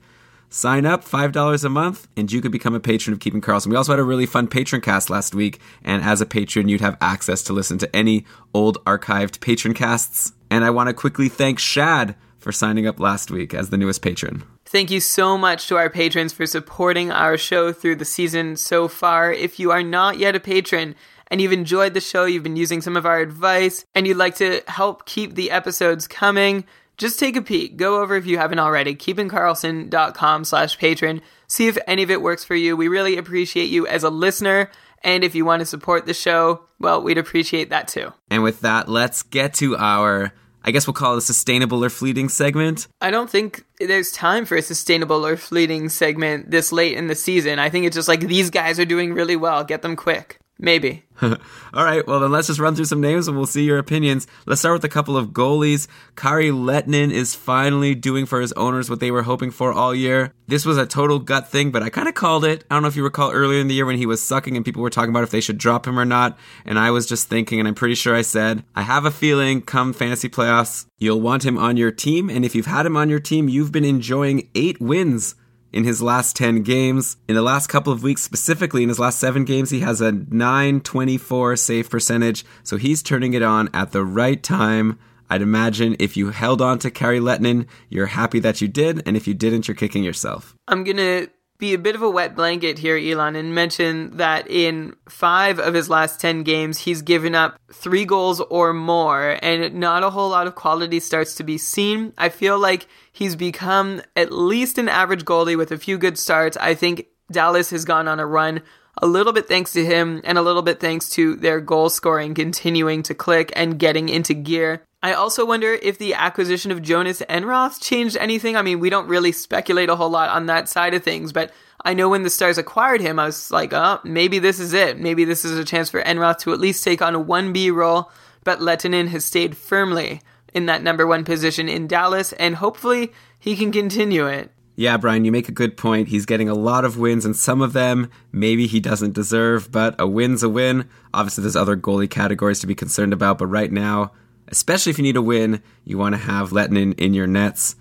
Sign up, $5 a month, and you could become a patron of Keeping Karlsson. We also had a really fun patron cast last week, and as a patron, you'd have access to listen to any old archived patron casts. And I want to quickly thank Shad for signing up last week as the newest patron.
Thank you so much to our patrons for supporting our show through the season so far. If you are not yet a patron, and you've enjoyed the show, you've been using some of our advice, and you'd like to help keep the episodes coming, just take a peek. Go over if you haven't already, keepingkarlsson.com slash patron. See if any of it works for you. We really appreciate you as a listener. And if you want to support the show, well, we'd appreciate that too.
And with that, let's get to our I guess we'll call it a sustainable or fleeting segment.
I don't think there's time for a sustainable or fleeting segment this late in the season. I think it's just like these guys are doing really well. Get them quick. Maybe.
All right, well then let's just run through some names and we'll see your opinions. Let's start with a couple of goalies. Kari Lehtonen is finally doing for his owners what they were hoping for all year. This was a total gut thing, but I kind of called it. I don't know if you recall earlier in the year when he was sucking and people were talking about if they should drop him or not, and I was just thinking, and I'm pretty sure I said, I have a feeling come fantasy playoffs, you'll want him on your team, and if you've had him on your team, you've been enjoying eight wins in his last 10 games. In the last couple of weeks, specifically in his last seven games, he has a 924 save percentage. So he's turning it on at the right time. I'd imagine if you held on to Kari Lehtonen, you're happy that you did. And if you didn't, you're kicking yourself.
I'm going to be a bit of a wet blanket here, Elon, and mention that in five of his last 10 games, he's given up three goals or more, and not a whole lot of quality starts to be seen. I feel like he's become at least an average goalie with a few good starts. I think Dallas has gone on a run a little bit thanks to him and a little bit thanks to their goal scoring continuing to click and getting into gear. I also wonder if the acquisition of Jonas Enroth changed anything. I mean, we don't really speculate a whole lot on that side of things, but I know when the Stars acquired him, I was like, oh, maybe this is it. Maybe this is a chance for Enroth to at least take on a 1B role, but Lehtonen has stayed firmly in that number one position in Dallas, and hopefully he can continue it.
Yeah, Brian, you make a good point. He's getting a lot of wins, and some of them maybe he doesn't deserve, but a win's a win. Obviously, there's other goalie categories to be concerned about, but right now, especially if you need a win, you want to have Lehtonen in your nets.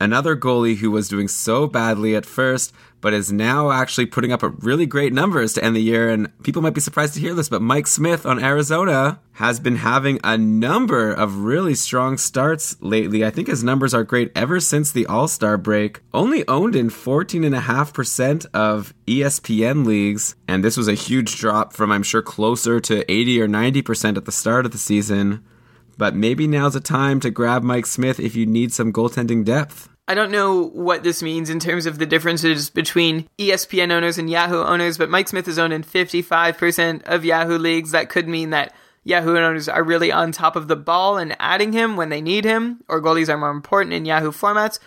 Another goalie who was doing so badly at first, but is now actually putting up really great numbers to end the year. And people might be surprised to hear this, but Mike Smith on Arizona has been having a number of really strong starts lately. I think his numbers are great ever since the All Star break. Only owned in 14.5% of ESPN leagues. And this was a huge drop from, I'm sure, closer to 80 or 90% at the start of the season. But maybe now's the time to grab Mike Smith if you need some goaltending depth.
I don't know what this means in terms of the differences between ESPN owners and Yahoo owners, but Mike Smith is owned in 55% of Yahoo leagues. That could mean that Yahoo owners are really on top of the ball and adding him when they need him, or goalies are more important in Yahoo formats,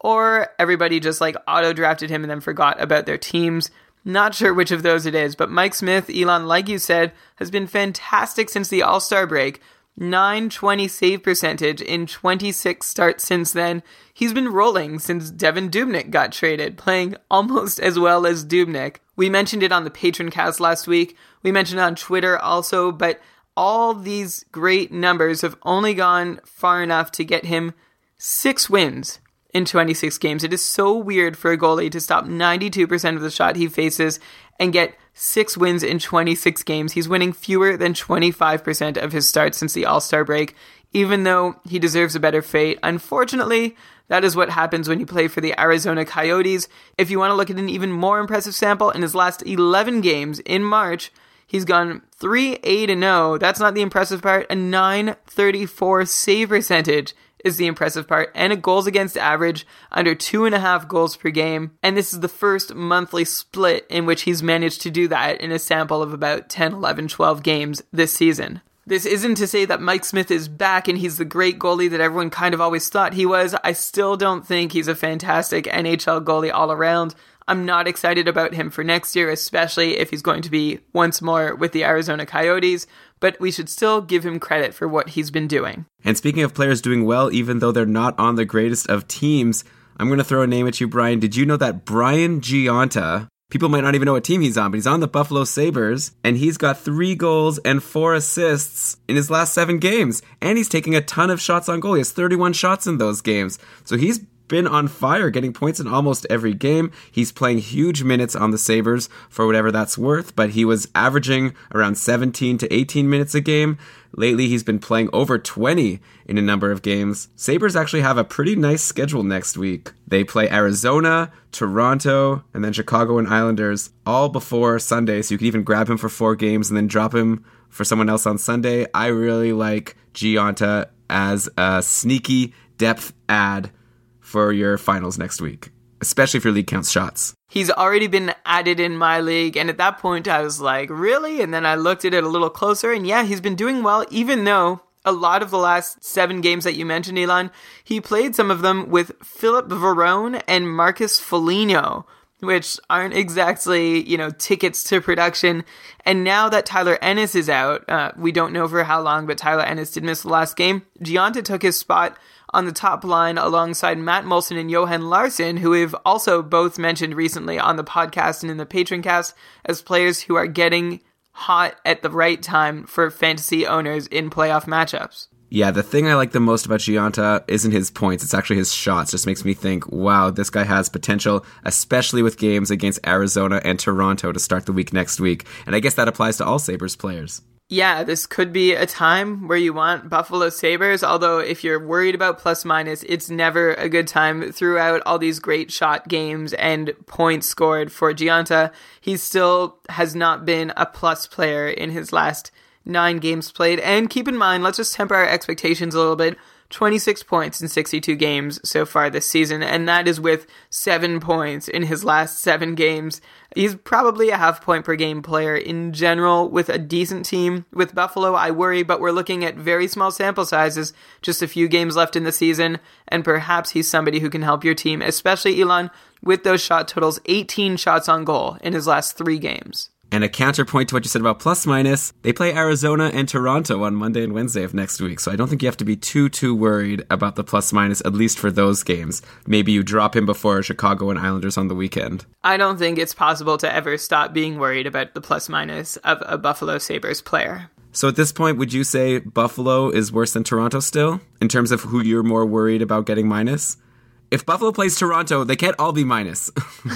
or everybody just like auto drafted him and then forgot about their teams. Not sure which of those it is, but Mike Smith, Elon, like you said, has been fantastic since the All Star break. 920 save percentage in 26 starts since then. He's been rolling since Devan Dubnyk got traded, playing almost as well as Dubnyk. We mentioned it on the Patron cast last week. We mentioned it on Twitter also, but all these great numbers have only gone far enough to get him six wins in 26 games. It is so weird for a goalie to stop 92% of the shot he faces and get six wins in 26 games. He's winning fewer than 25% of his starts since the All Star break, even though he deserves a better fate. Unfortunately, that is what happens when you play for the Arizona Coyotes. If you want to look at an even more impressive sample, in his last 11 games in March, he's gone 3 8 0. That's not the impressive part. A 934 save percentage is the impressive part, and a goals against average under two and a half goals per game. And this is the first monthly split in which he's managed to do that in a sample of about 10, 11, 12 games this season. This isn't to say that Mike Smith is back and he's the great goalie that everyone kind of always thought he was. I still don't think he's a fantastic NHL goalie all around. I'm not excited about him for next year, especially if he's going to be once more with the Arizona Coyotes, but we should still give him credit for what he's been doing.
And speaking of players doing well, even though they're not on the greatest of teams, I'm going to throw a name at you, Brian. Did you know that Brian Gionta, people might not even know what team he's on, but he's on the Buffalo Sabres, and he's got three goals and four assists in his last seven games. And he's taking a ton of shots on goal. He has 31 shots in those games. So he's been on fire, getting points in almost every game. He's playing huge minutes on the Sabres for whatever that's worth, but he was averaging around 17 to 18 minutes a game. Lately, he's been playing over 20 in a number of games. Sabres actually have a pretty nice schedule next week. They play Arizona, Toronto, and then Chicago and Islanders all before Sunday, so you can even grab him for four games and then drop him for someone else on Sunday. I really like Gionta as a sneaky depth add for your finals next week, especially if your league counts shots.
He's already been added in my league, and at that point I was like, really? And then I looked at it a little closer, and yeah, he's been doing well, even though a lot of the last seven games that you mentioned, Elon, he played some of them with Philip Varone and Marcus Foligno, which aren't exactly, you know, tickets to production. And now that Tyler Ennis is out, uh, we don't know for how long, but Tyler Ennis did miss the last game. Gionta took his spot on the top line alongside Matt Moulson and Johan Larsson, who we've also both mentioned recently on the podcast and in the Patron cast as players who are getting hot at the right time for fantasy owners in playoff matchups.
Yeah, the thing I like the most about Gionta isn't his points, it's actually his shots. Just makes me think, wow, this guy has potential, especially with games against Arizona and Toronto to start the week next week. And I guess that applies to all Sabres players
yeah, this could be a time where you want Buffalo Sabres, although if you're worried about plus minus, it's never a good time throughout all these great shot games and points scored for Gionta. He still has not been a plus player in his last nine games played. And keep in mind, let's just temper our expectations a little bit. 26 points in 62 games so far this season, and that is with seven points in his last seven games. He's probably a half point per game player in general with a decent team. With Buffalo, I worry, but we're looking at very small sample sizes, just a few games left in the season, and perhaps he's somebody who can help your team, especially Elon, with those shot totals 18 shots on goal in his last three games.
And a counterpoint to what you said about plus minus, they play Arizona and Toronto on Monday and Wednesday of next week. So I don't think you have to be too, too worried about the plus minus, at least for those games. Maybe you drop him before Chicago and Islanders on the weekend.
I don't think it's possible to ever stop being worried about the plus minus of a Buffalo Sabres player.
So at this point, would you say Buffalo is worse than Toronto still, in terms of who you're more worried about getting minus? If Buffalo plays Toronto, they can't all be minus.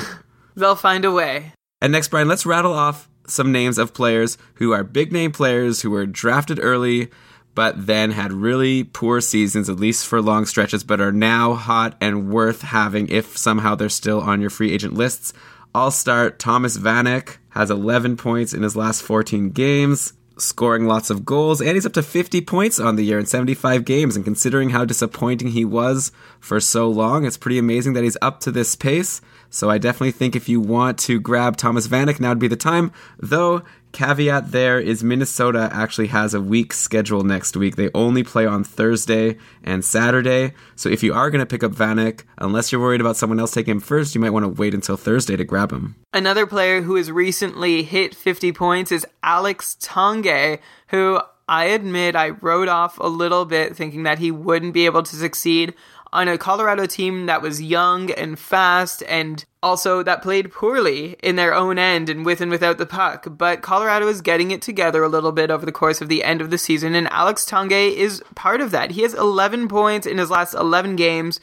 They'll find a way.
And next, Brian, let's rattle off some names of players who are big name players who were drafted early, but then had really poor seasons, at least for long stretches, but are now hot and worth having if somehow they're still on your free agent lists. I'll start Thomas Vanek, has 11 points in his last 14 games scoring lots of goals, and he's up to 50 points on the year in 75 games. And considering how disappointing he was for so long, it's pretty amazing that he's up to this pace. So I definitely think if you want to grab Thomas Vanek, now would be the time. Though caveat there is Minnesota actually has a week schedule next week. They only play on Thursday and Saturday. So if you are going to pick up Vanek, unless you're worried about someone else taking him first, you might want to wait until Thursday to grab him.
Another player who has recently hit 50 points is Alex Tanguay, who I admit I wrote off a little bit thinking that he wouldn't be able to succeed on a Colorado team that was young and fast and also that played poorly in their own end and with and without the puck. But Colorado is getting it together a little bit over the course of the end of the season, and Alex Tanguay is part of that. He has 11 points in his last 11 games,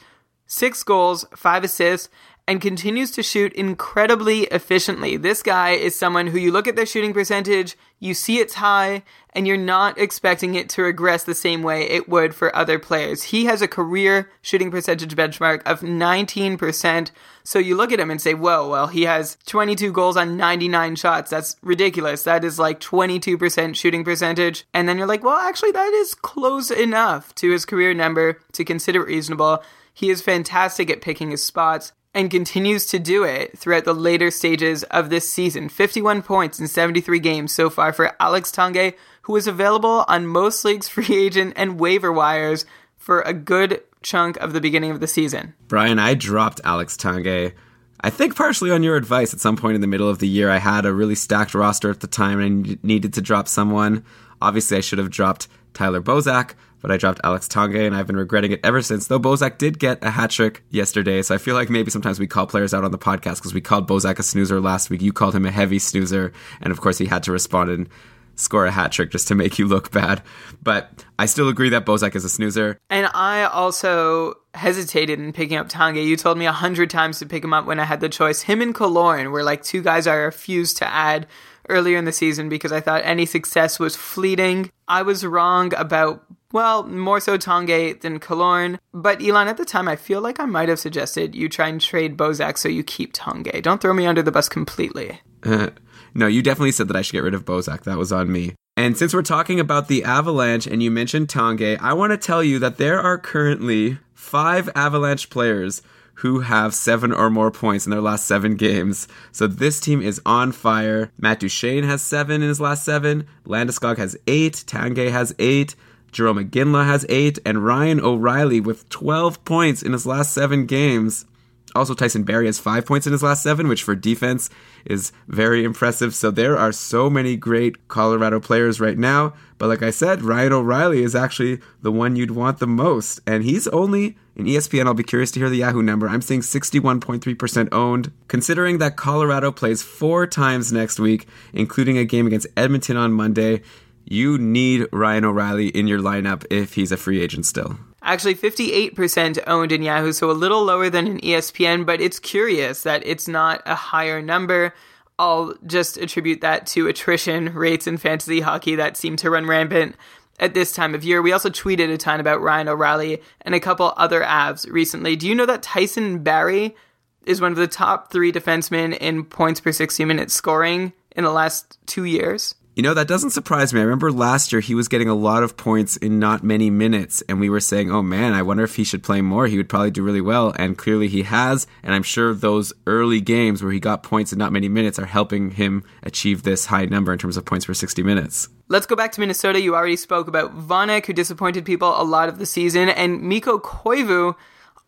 six goals, five assists, and continues to shoot incredibly efficiently. This guy is someone who you look at their shooting percentage, you see it's high, and you're not expecting it to regress the same way it would for other players. He has a career shooting percentage benchmark of 19%. So you look at him and say, whoa, well, he has 22 goals on 99 shots. That's ridiculous. That is like 22% shooting percentage. And then you're like, well, actually, that is close enough to his career number to consider reasonable. He is fantastic at picking his spots and continues to do it throughout the later stages of this season. 51 points in 73 games so far for Alex Tanguay, who is available on most leagues' free agent and waiver wires for a good chunk of the beginning of the season.
Brian, I dropped Alex Tanguay. I think partially on your advice at some point in the middle of the year. I had a really stacked roster at the time and needed to drop someone. Obviously, I should have dropped Tyler Bozak, but I dropped Alex Tanguay, and I've been regretting it ever since. Though Bozak did get a hat trick yesterday, so I feel like maybe sometimes we call players out on the podcast because we called Bozak a snoozer last week. You called him a heavy snoozer, and of course he had to respond and score a hat trick just to make you look bad. But I still agree that Bozak is a snoozer.
And I also hesitated in picking up Tanguay. You told me a hundred times to pick him up when I had the choice. Him and Killorn were like two guys I refused to add earlier in the season because I thought any success was fleeting. I was wrong about well, more so Tanguay than Killorn. But Elon, at the time, I feel like I might have suggested you try and trade Bozak so you keep Tanguay. Don't throw me under the bus completely.
Uh, no, you definitely said that I should get rid of Bozak. That was on me. And since we're talking about the Avalanche and you mentioned Tanguay, I want to tell you that there are currently five Avalanche players who have seven or more points in their last seven games. So this team is on fire. Matt Duchene has seven in his last seven. Landeskog has eight. Tanguay has eight. Jarome Iginla has eight, and Ryan O'Reilly with 12 points in his last seven games. Also, Tyson Barrie has five points in his last seven, which for defense is very impressive. So there are so many great Colorado players right now. But like I said, Ryan O'Reilly is actually the one you'd want the most. And he's only in ESPN. I'll be curious to hear the Yahoo number. I'm seeing 61.3% owned. Considering that Colorado plays four times next week, including a game against Edmonton on Monday, you need Ryan O'Reilly in your lineup if he's a free agent still.
Actually, 58% owned in Yahoo, so a little lower than in ESPN, but it's curious that it's not a higher number. I'll just attribute that to attrition rates in fantasy hockey that seem to run rampant at this time of year. We also tweeted a ton about Ryan O'Reilly and a couple other avs recently. Do you know that Tyson Barrie is one of the top three defensemen in points per 60 minutes scoring in the last two years?
You know, that doesn't surprise me. I remember last year he was getting a lot of points in not many minutes, and we were saying, oh man, I wonder if he should play more. He would probably do really well. And clearly he has. And I'm sure those early games where he got points in not many minutes are helping him achieve this high number in terms of points per 60 minutes.
Let's go back to Minnesota. You already spoke about Vanek, who disappointed people a lot of the season, and Mikko Koivu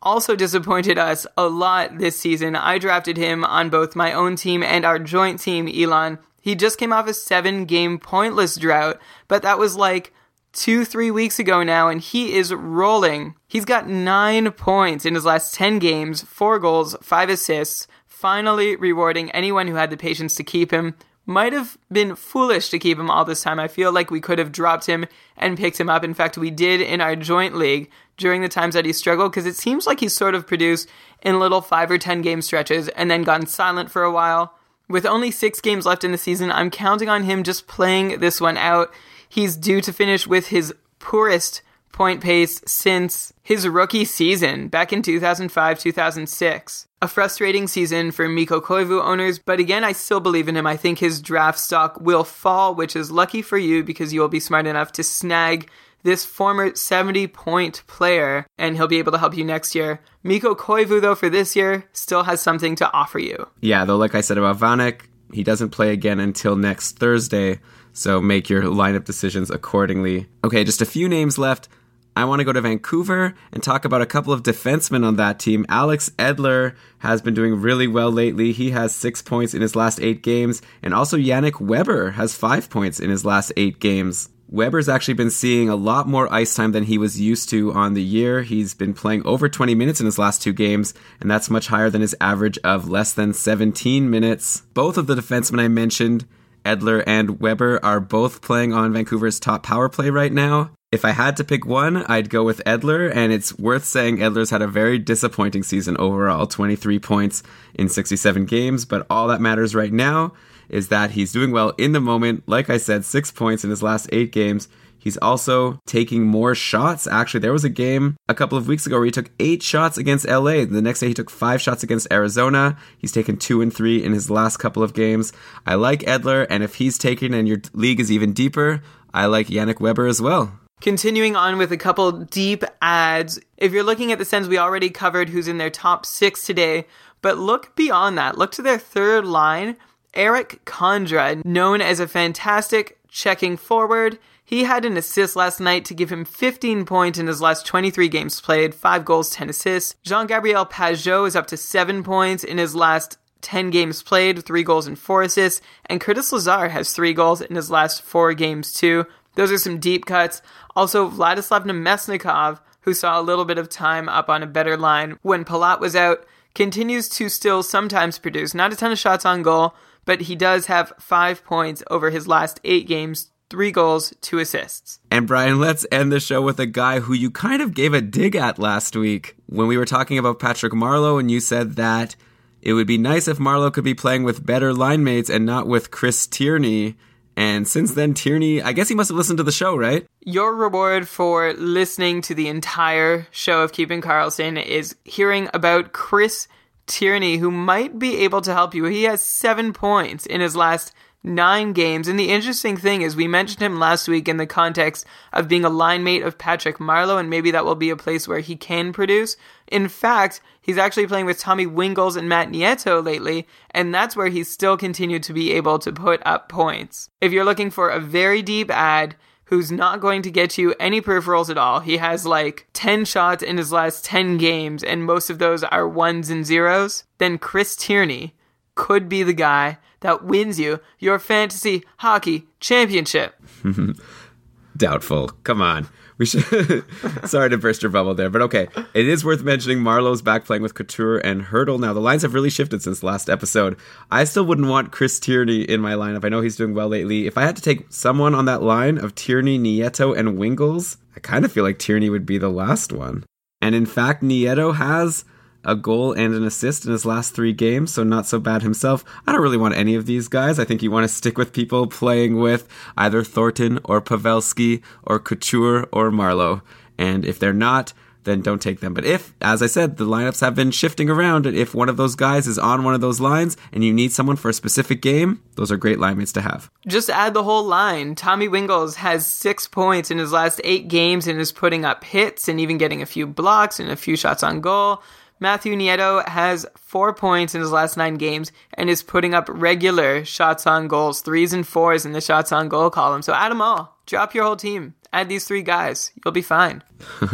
also disappointed us a lot this season. I drafted him on both my own team and our joint team, Elon. He just came off a seven game pointless drought, but that was like two, three weeks ago now, and he is rolling. He's got nine points in his last 10 games, four goals, five assists, finally rewarding anyone who had the patience to keep him. Might have been foolish to keep him all this time. I feel like we could have dropped him and picked him up. In fact, we did in our joint league during the times that he struggled because it seems like he's sort of produced in little five or 10 game stretches and then gone silent for a while with only six games left in the season, I'm counting on him just playing this one out. He's due to finish with his poorest point pace since his rookie season back in 2005 2006. A frustrating season for Mikko Koivu owners, but again, I still believe in him. I think his draft stock will fall, which is lucky for you because you will be smart enough to snag this former 70 point player, and he'll be able to help you next year. Mikko Koivu, though, for this year, still has something to offer you.
Yeah, though, like I said about Vanek, he doesn't play again until next Thursday, so make your lineup decisions accordingly. Okay, just a few names left. I want to go to Vancouver and talk about a couple of defensemen on that team. Alex Edler has been doing really well lately. He has six points in his last eight games, and also Yannick Weber has five points in his last eight games. Weber's actually been seeing a lot more ice time than he was used to on the year. He's been playing over 20 minutes in his last two games, and that's much higher than his average of less than 17 minutes. Both of the defensemen I mentioned, Edler and Weber, are both playing on Vancouver's top power play right now. If I had to pick one, I'd go with Edler, and it's worth saying Edler's had a very disappointing season overall 23 points in 67 games, but all that matters right now is that he's doing well in the moment. Like I said, six points in his last eight games. He's also taking more shots. Actually, there was a game a couple of weeks ago where he took eight shots against LA. The next day, he took five shots against Arizona. He's taken two and three in his last couple of games. I like Edler, and if he's taken and your league is even deeper, I like Yannick Weber as well.
Continuing on with a couple deep ads. If you're looking at the Sens, we already covered who's in their top six today, but look beyond that. Look to their third line. Erik Condra, known as a fantastic checking forward. He had an assist last night to give him 15 points in his last 23 games played, 5 goals, 10 assists. Jean Gabriel Pageau is up to 7 points in his last 10 games played, 3 goals and 4 assists. And Curtis Lazar has 3 goals in his last 4 games, too. Those are some deep cuts. Also, Vladislav Namestnikov, who saw a little bit of time up on a better line when Palat was out, continues to still sometimes produce. Not a ton of shots on goal, but he does have five points over his last eight games, three goals, two assists.
And Brian, let's end the show with a guy who you kind of gave a dig at last week when we were talking about Patrick Marleau, and you said that it would be nice if Marleau could be playing with better line mates and not with Chris Tierney. And since then, Tierney, I guess he must have listened to the show, right?
Your reward for listening to the entire show of Keeping Karlsson is hearing about Chris Tierney, who might be able to help you. He has seven points in his last nine games. And the interesting thing is, we mentioned him last week in the context of being a line mate of Patrick Marleau, and maybe that will be a place where he can produce. In fact, he's actually playing with Tommy Wingels and Matt Nieto lately, and that's where he's still continued to be able to put up points. If you're looking for a very deep ad, who's not going to get you any peripherals at all. He has like 10 shots in his last 10 games, and most of those are ones and zeros. Then Chris Tierney could be the guy that wins you your fantasy hockey championship.
Doubtful. Come on. We should. Sorry to burst your bubble there, but okay. It is worth mentioning Marleau's back playing with Couture and Hertl. Now the lines have really shifted since last episode. I still wouldn't want Chris Tierney in my lineup. I know he's doing well lately. If I had to take someone on that line of Tierney, Nieto, and Wingels, I kind of feel like Tierney would be the last one. And in fact, Nieto has a goal and an assist in his last three games, so not so bad himself. I don't really want any of these guys. I think you want to stick with people playing with either Thornton or Pavelski or Couture or Marleau. And if they're not, then don't take them. But if, as I said, the lineups have been shifting around, and if one of those guys is on one of those lines and you need someone for a specific game, those are great line mates to have.
Just add the whole line. Tommy Wingels has six points in his last eight games and is putting up hits and even getting a few blocks and a few shots on goal. Matthew Nieto has four points in his last nine games and is putting up regular shots on goals, threes and fours in the shots on goal column. So add them all. Drop your whole team. Add these three guys. You'll be fine.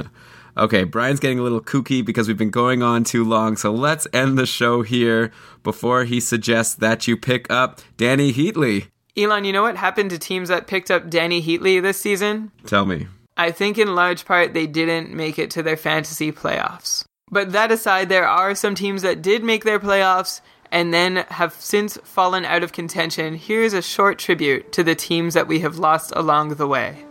Okay, Brian's getting a little kooky because we've been going on too long, so let's end the show here before he suggests that you pick up Dany Heatley.
Elon, you know what happened to teams that picked up Dany Heatley this season?
Tell me.
I think in large part they didn't make it to their fantasy playoffs. But that aside, there are some teams that did make their playoffs and then have since fallen out of contention. Here's a short tribute to the teams that we have lost along the way.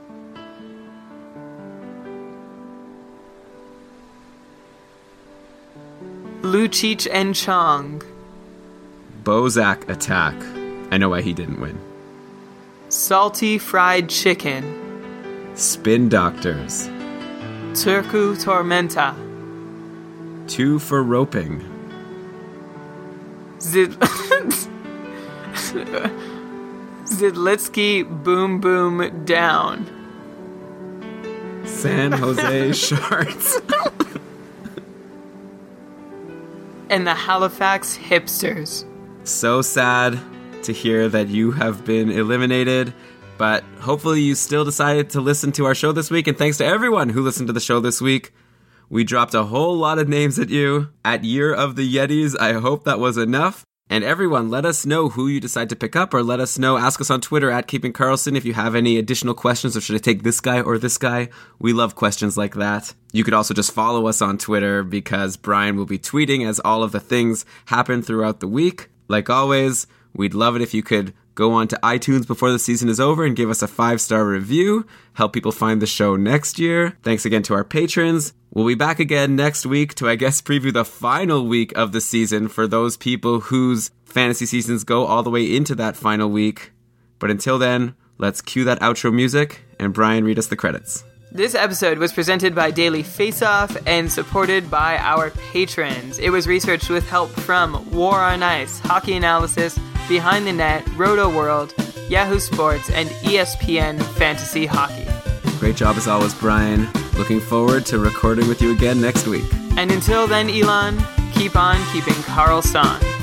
Lucic and Chong,
Bozak attack. I know why he didn't win.
Salty Fried Chicken,
Spin Doctors.
Turku Tormenta,
Two for roping.
Zid- Zidlicky Boom Boom Down.
San Jose Sharks.
and the Halifax Hipsters.
so sad to hear that you have been eliminated, but hopefully you still decided to listen to our show this week. And thanks to everyone who listened to the show this week. We dropped a whole lot of names at you. At Year of the Yetis, I hope that was enough. And everyone, let us know who you decide to pick up, or let us know. Ask us on Twitter at Keeping Karlsson if you have any additional questions, or should I take this guy or this guy? We love questions like that. You could also just follow us on Twitter because Brian will be tweeting as all of the things happen throughout the week. Like always, we'd love it if you could go on to iTunes before the season is over and give us a five star review. Help people find the show next year. Thanks again to our patrons. We'll be back again next week to, I guess, preview the final week of the season for those people whose fantasy seasons go all the way into that final week. But until then, let's cue that outro music and Brian read us the credits.
This episode was presented by Daily Faceoff and supported by our patrons. It was researched with help from War on Ice, Hockey Analysis, Behind the Net, Rotoworld, Yahoo Sports, and ESPN Fantasy Hockey.
Great job as always, Brian. Looking forward to recording with you again next week.
And until then, Elon, keep on keeping Karlsson.